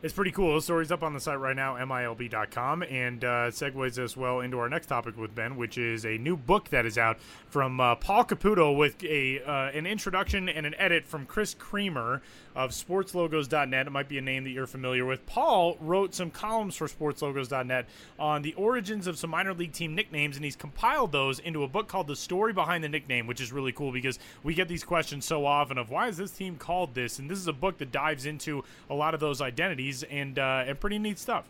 it's pretty cool. The story's up on the site right now, milb.com, and uh, segues us well into our next topic with Ben, which is a new book that is out from uh, Paul Caputo with a uh, an introduction and an edit from Chris Creamer of SportsLogos.net. It might be a name that you're familiar with. Paul wrote some columns for SportsLogos.net on the origins of some minor league team nicknames, and he's compiled those into a book called The Story Behind the Nickname, which is really cool because we get these questions so often of why is this team called this, and this is a book that dives into a lot of those identities and uh, and pretty neat stuff.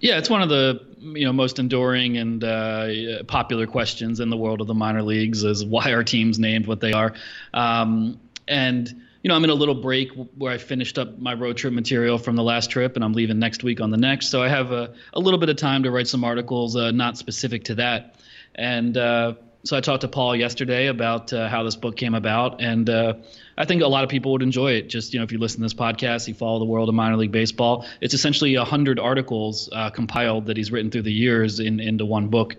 Yeah, it's one of the you know most enduring and uh, popular questions in the world of the minor leagues is why are teams named what they are, um, and you know I'm in a little break where I finished up my road trip material from the last trip and I'm leaving next week on the next, so I have a, a little bit of time to write some articles uh, not specific to that, and uh, so I talked to Paul yesterday about uh, how this book came about, and uh, I think a lot of people would enjoy it. Just you know, if you listen to this podcast, you follow the world of minor league baseball. It's essentially a hundred articles uh, compiled that he's written through the years in into one book.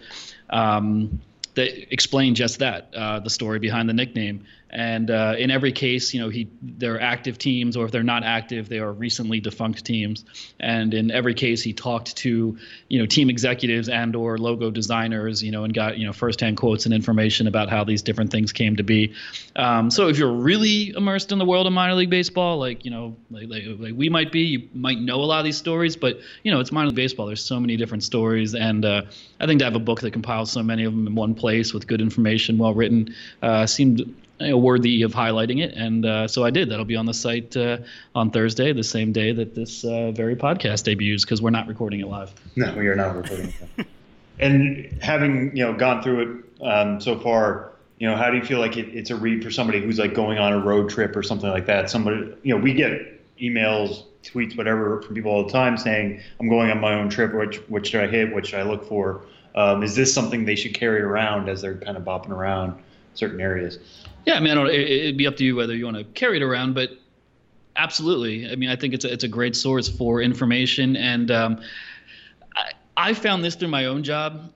Um, that explain just that, uh, the story behind the nickname. And uh, in every case, you know, he they're active teams, or if they're not active, they are recently defunct teams. And in every case, he talked to you know team executives and or logo designers, you know, and got you know firsthand quotes and information about how these different things came to be. Um, so if you're really immersed in the world of minor league baseball, like you know, like, like, like, we might be, you might know a lot of these stories, but you know, it's minor league baseball. There's so many different stories, and uh, I think to have a book that compiles so many of them in one place with good information, well written, uh, seemed worthy of highlighting it, and uh, so I did. That'll be on the site uh, on Thursday, the same day that this uh, very podcast debuts, because we're not recording it live. No, we are not recording it. and having you know gone through it um, so far, you know, how do you feel like it, it's a read for somebody who's like going on a road trip or something like that? Somebody, you know, we get emails, tweets, whatever from people all the time saying, "I'm going on my own trip. Which which should I hit? What should I look for?" Um, is this something they should carry around as they're kind of bopping around certain areas? Yeah, I mean, I. It, would be up to you whether you want to carry it around, but absolutely. I mean, I think it's a, it's a great source for information, and um, I, I found this through my own job.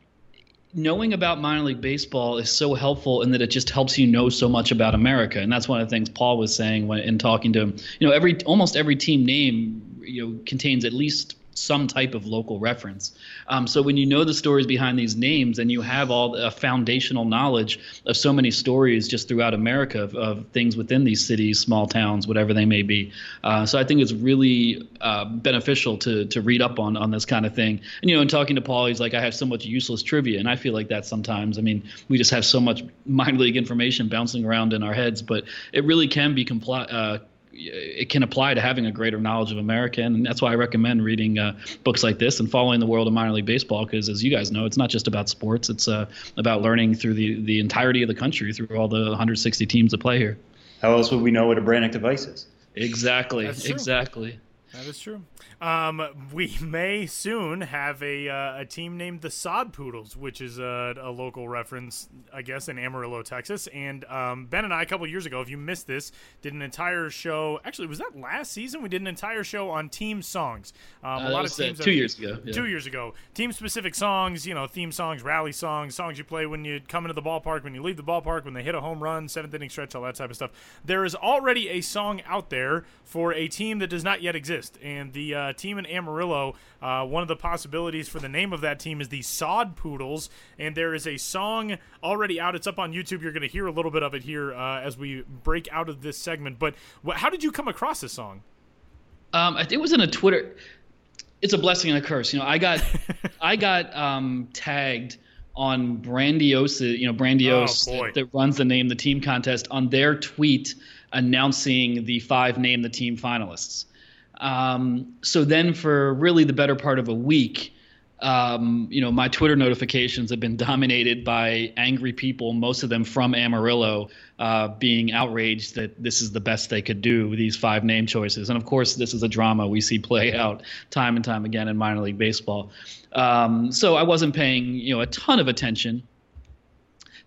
Knowing about minor league baseball is so helpful in that it just helps you know so much about America, and that's one of the things Paul was saying when in talking to him. You know, every almost every team name you know contains at least some type of local reference. Um, so when you know the stories behind these names and you have all the foundational knowledge of so many stories just throughout America of, of things within these cities, small towns, whatever they may be. Uh, so I think it's really uh, beneficial to to read up on on this kind of thing. And you know, in talking to Paul, he's like, I have so much useless trivia, and I feel like that sometimes. I mean, we just have so much minor league information bouncing around in our heads, but it really can be compli- uh, it can apply to having a greater knowledge of America, and that's why I recommend reading uh, books like this and following the world of minor league baseball. Because as you guys know, it's not just about sports; it's uh, about learning through the the entirety of the country, through all the 160 teams that play here. How else would we know what a Brannock device is? Exactly. Exactly. That is true. Um, we may soon have a uh, a team named the Sod Poodles, which is a, a, local reference, I guess, in Amarillo, Texas. And um, Ben and I, a couple years ago, if you missed this, did an entire show. Actually, was that last season? We did an entire show on team songs. Um, uh, a lot of uh, teams. two years ago. Yeah. Two years ago. Team specific songs, you know, theme songs, rally songs, songs you play when you come into the ballpark, when you leave the ballpark, when they hit a home run, seventh inning stretch, all that type of stuff. There is already a song out there for a team that does not yet exist, and the uh, team in Amarillo. Uh, one of the possibilities for the name of that team is the Sod Poodles, and there is a song already out. It's up on YouTube. You're going to hear a little bit of it here uh, as we break out of this segment. But wh- how did you come across this song? Um, I think it was in a Twitter. It's a blessing and a curse. You know, I got I got um, tagged on Brandiosa, you know, Brandiose oh, that, that runs the name the team contest on their tweet announcing the five name the team finalists. Um, so then, for really the better part of a week, um, you know, my Twitter notifications have been dominated by angry people, most of them from Amarillo, uh, being outraged that this is the best they could do, these five name choices. And of course, this is a drama we see play out time and time again in minor league baseball. Um, so I wasn't paying, you know, a ton of attention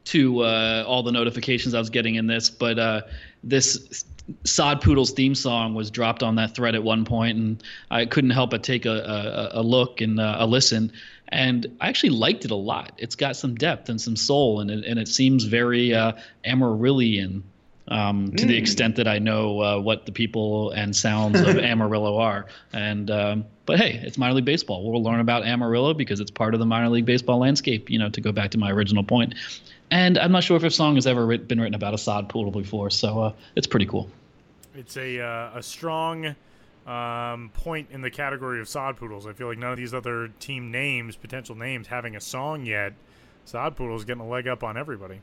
to uh, all the notifications I was getting in this, but uh, this Sod Poodle's theme song was dropped on that thread at one point, and I couldn't help but take a, a, a look and uh, a listen. And I actually liked it a lot. It's got some depth and some soul, and it, and it seems very uh, Amarillian um, to mm. the extent that I know uh, what the people and sounds of Amarillo are. And um, but hey, it's minor league baseball. We'll learn about Amarillo because it's part of the minor league baseball landscape. You know, to go back to my original point. And I'm not sure if a song has ever been written about a sod poodle before, so uh, it's pretty cool. It's a uh, a strong um, point in the category of sod poodles. I feel like none of these other team names, potential names, having a song yet. Sod poodles getting a leg up on everybody.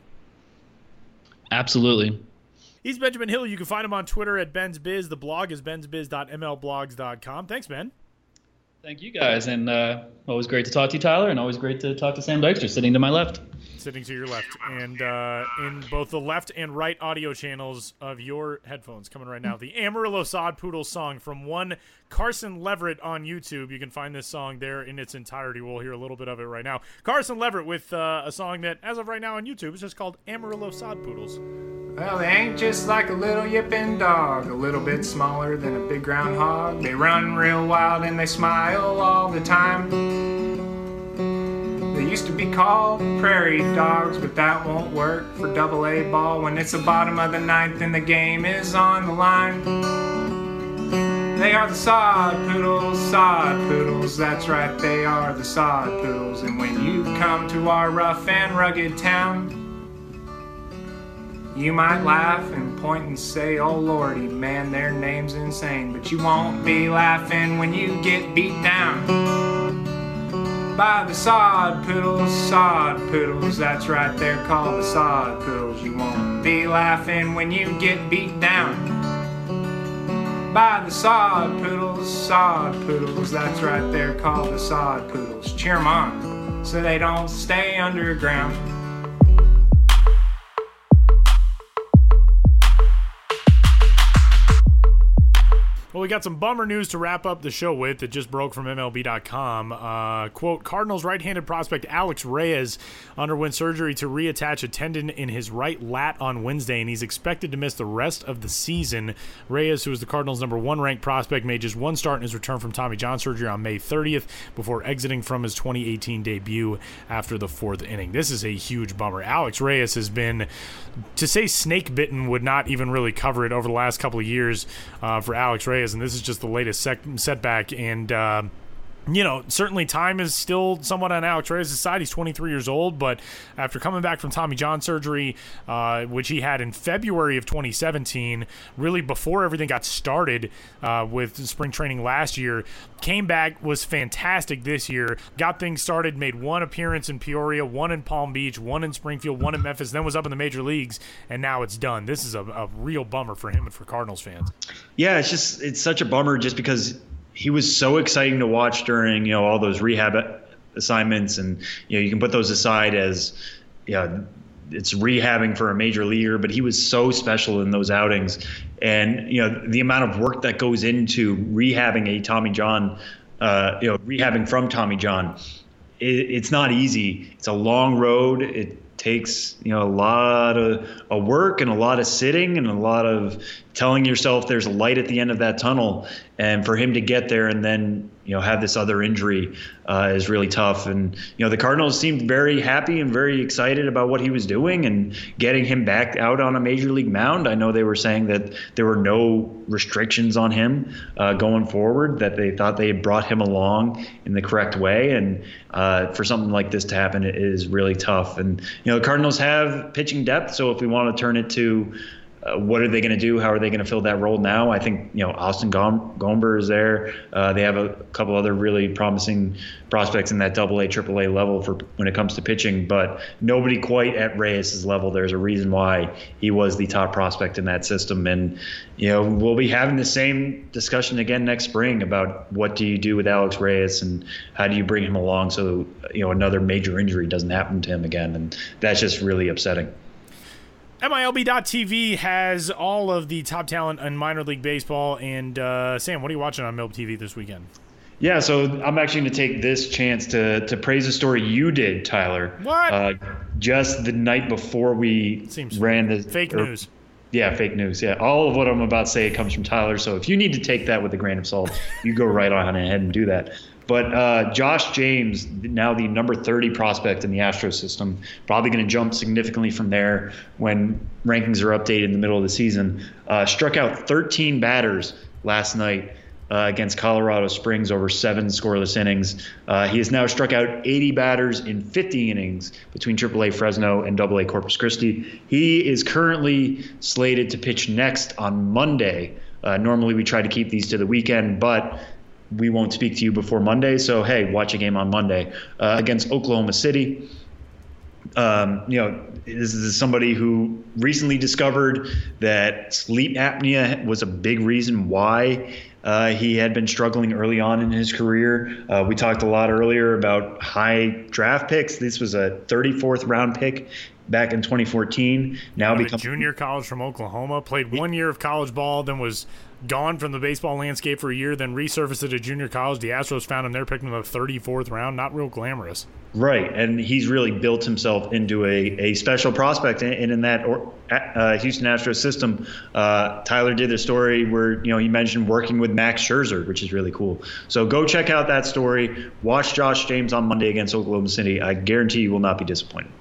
Absolutely. He's Benjamin Hill. You can find him on Twitter at Ben's Biz. The blog is bensbiz.mlblogs.com. Thanks, Ben. Thank you guys, and uh, always great to talk to you, Tyler, and always great to talk to Sam Dykstra, sitting to my left. Sitting to your left, and uh, in both the left and right audio channels of your headphones, coming right now, the Amarillo Sod Poodle song from one Carson Leverett on YouTube. You can find this song there in its entirety. We'll hear a little bit of it right now. Carson Leverett with uh, a song that, as of right now on YouTube, is just called Amarillo Sod Poodles. Well, they ain't just like a little yipping dog, a little bit smaller than a big groundhog. They run real wild and they smile all the time. Used to be called prairie dogs, but that won't work for double A ball when it's the bottom of the ninth and the game is on the line. They are the sod poodles, sod poodles, that's right, they are the sod poodles. And when you come to our rough and rugged town, you might laugh and point and say, Oh lordy, man, their name's insane. But you won't be laughing when you get beat down by the sod poodles, sod poodles. That's right, they're called the sod poodles. You won't be laughing when you get beat down by the sod poodles, sod poodles. That's right, they're called the sod poodles. Cheer 'em on so they don't stay underground. Well, we got some bummer news to wrap up the show with that just broke from MLB.com. Uh, quote Cardinals right handed prospect Alex Reyes underwent surgery to reattach a tendon in his right lat on Wednesday, and he's expected to miss the rest of the season. Reyes, who is the Cardinals' number one ranked prospect, made just one start in his return from Tommy John surgery on May 30th before exiting from his 2018 debut after the fourth inning. This is a huge bummer. Alex Reyes has been, to say snake bitten would not even really cover it over the last couple of years uh, for Alex Reyes and this is just the latest sec- setback. And uh, you know, certainly time is still somewhat on Alex Reyes' side. He's 23 years old, but after coming back from Tommy John surgery, uh, which he had in February of 2017, really before everything got started uh, with spring training last year, came back, was fantastic this year, got things started, made one appearance in Peoria, one in Palm Beach, one in Springfield, one in Memphis, then was up in the major leagues, and now it's done. This is a, a real bummer for him and for Cardinals fans. Yeah, it's just, it's such a bummer just because he was so exciting to watch during you know all those rehab assignments, and you know you can put those aside as yeah it's rehabbing for a major leaguer, but he was so special in those outings, and you know the amount of work that goes into rehabbing a Tommy John, uh, you know rehabbing from Tommy John, it, it's not easy. It's a long road. It takes you know a lot of a work and a lot of sitting and a lot of telling yourself there's a light at the end of that tunnel and for him to get there and then you know have this other injury uh, is really tough. And you know the cardinals seemed very happy and very excited about what he was doing and getting him back out on a major league mound. I know they were saying that there were no restrictions on him uh, going forward that they thought they had brought him along in the correct way. And uh, for something like this to happen it is really tough. And you know the cardinals have pitching depth. So if we want to turn it to uh, what are they going to do? How are they going to fill that role now? I think you know Austin Gomber is there. Uh, they have a couple other really promising prospects in that Double A, Triple A level for when it comes to pitching, but nobody quite at Reyes' level. There's a reason why he was the top prospect in that system, and you know we'll be having the same discussion again next spring about what do you do with Alex Reyes and how do you bring him along so you know another major injury doesn't happen to him again, and that's just really upsetting. MILB.TV has all of the top talent in minor league baseball. And uh, Sam, what are you watching on MILB TV this weekend? Yeah, so I'm actually going to take this chance to to praise a story you did, Tyler. What? Uh, just the night before we Seems ran the fake or, news. Yeah, fake news. Yeah, all of what I'm about to say comes from Tyler. So if you need to take that with a grain of salt, you go right on ahead and do that. But uh, Josh James, now the number 30 prospect in the Astro system, probably going to jump significantly from there when rankings are updated in the middle of the season. Uh, struck out 13 batters last night uh, against Colorado Springs over seven scoreless innings. Uh, he has now struck out 80 batters in 50 innings between AAA Fresno and AA Corpus Christi. He is currently slated to pitch next on Monday. Uh, normally, we try to keep these to the weekend, but we won't speak to you before Monday. So, hey, watch a game on Monday uh, against Oklahoma City. Um, you know, this is somebody who recently discovered that sleep apnea was a big reason why uh, he had been struggling early on in his career. Uh, we talked a lot earlier about high draft picks. This was a 34th round pick back in 2014. Now become junior college from Oklahoma. Played one year of college ball, then was gone from the baseball landscape for a year, then resurfaced at a junior college. The Astros found him there, picked him in the 34th round. Not real glamorous. Right, and he's really built himself into a, a special prospect, and in that uh, Houston Astros system, uh, Tyler did a story where you know he mentioned working with Max Scherzer, which is really cool. So go check out that story. Watch Josh James on Monday against Oklahoma City. I guarantee you will not be disappointed.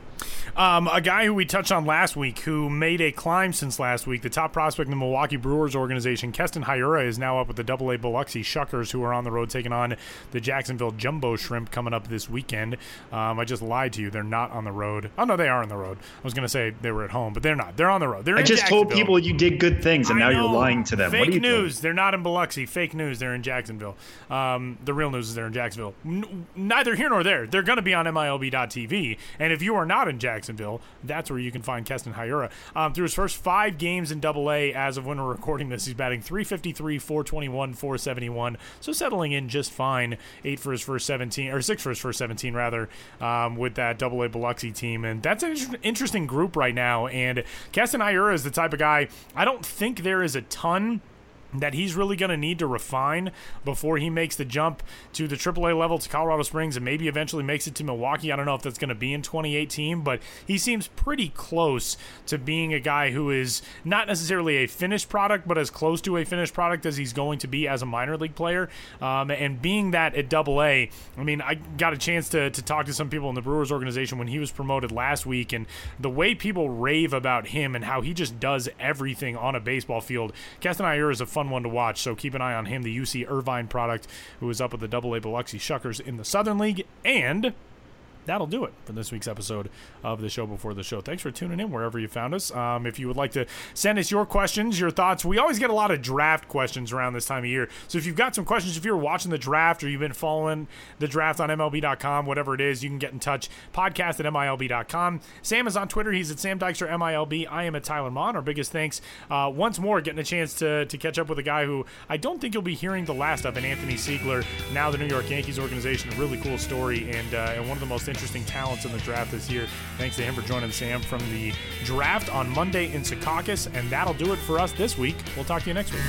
Um, a guy who we touched on last week who made a climb since last week, the top prospect in the Milwaukee Brewers organization, Keston Hiura, is now up with the Double A Biloxi Shuckers, who are on the road taking on the Jacksonville Jumbo Shrimp coming up this weekend. Um, I just lied to you; they're not on the road. Oh no, they are on the road. I was going to say they were at home, but they're not. They're on the road. They're in Jacksonville. I just told people you did good things, and now you're lying to them. Fake news. Doing? They're not in Biloxi. Fake news. They're in Jacksonville. Um, the real news is they're in Jacksonville. N- neither here nor there. They're going to be on MILB.TV, and if you are not in Jacksonville, that that's where you can find Keston Hiura. Um, through his first five games in Double A, as of when we're recording this, he's batting 353, 421, 471. So settling in just fine. Eight for his first 17, or six for his first 17 rather, um, with that Double A Biloxi team, and that's an interesting group right now. And Keston Hiura is the type of guy. I don't think there is a ton that he's really going to need to refine before he makes the jump to the AAA level to Colorado Springs and maybe eventually makes it to Milwaukee. I don't know if that's going to be in 2018, but he seems pretty close to being a guy who is not necessarily a finished product, but as close to a finished product as he's going to be as a minor league player. Um, and being that at Double A, I mean, I got a chance to, to talk to some people in the Brewers organization when he was promoted last week, and the way people rave about him and how he just does everything on a baseball field. Hiura is a fun fun one to watch. So keep an eye on him, the UC Irvine product, who is up with the Double A Biloxi Shuckers in the Southern League, and that'll do it for this week's episode of the show before the show. Thanks for tuning in wherever you found us. Um, if you would like to send us your questions, your thoughts, we always get a lot of draft questions around this time of year. So if you've got some questions, if you're watching the draft or you've been following the draft on MLB.com, whatever it is, you can get in touch. Podcast at MILB.com. Sam is on Twitter. He's at Sam Dykstra MILB. I am at Tyler Maun. Our biggest thanks uh, once more getting a chance to, to catch up with a guy who I don't think you'll be hearing the last of, in Anthony Seigler, now the New York Yankees organization. A really cool story and, uh, and one of the most interesting talents in the draft this year. Thanks to him for joining Sam from the draft on Monday in Secaucus. And that'll do it for us this week. We'll talk to you next week.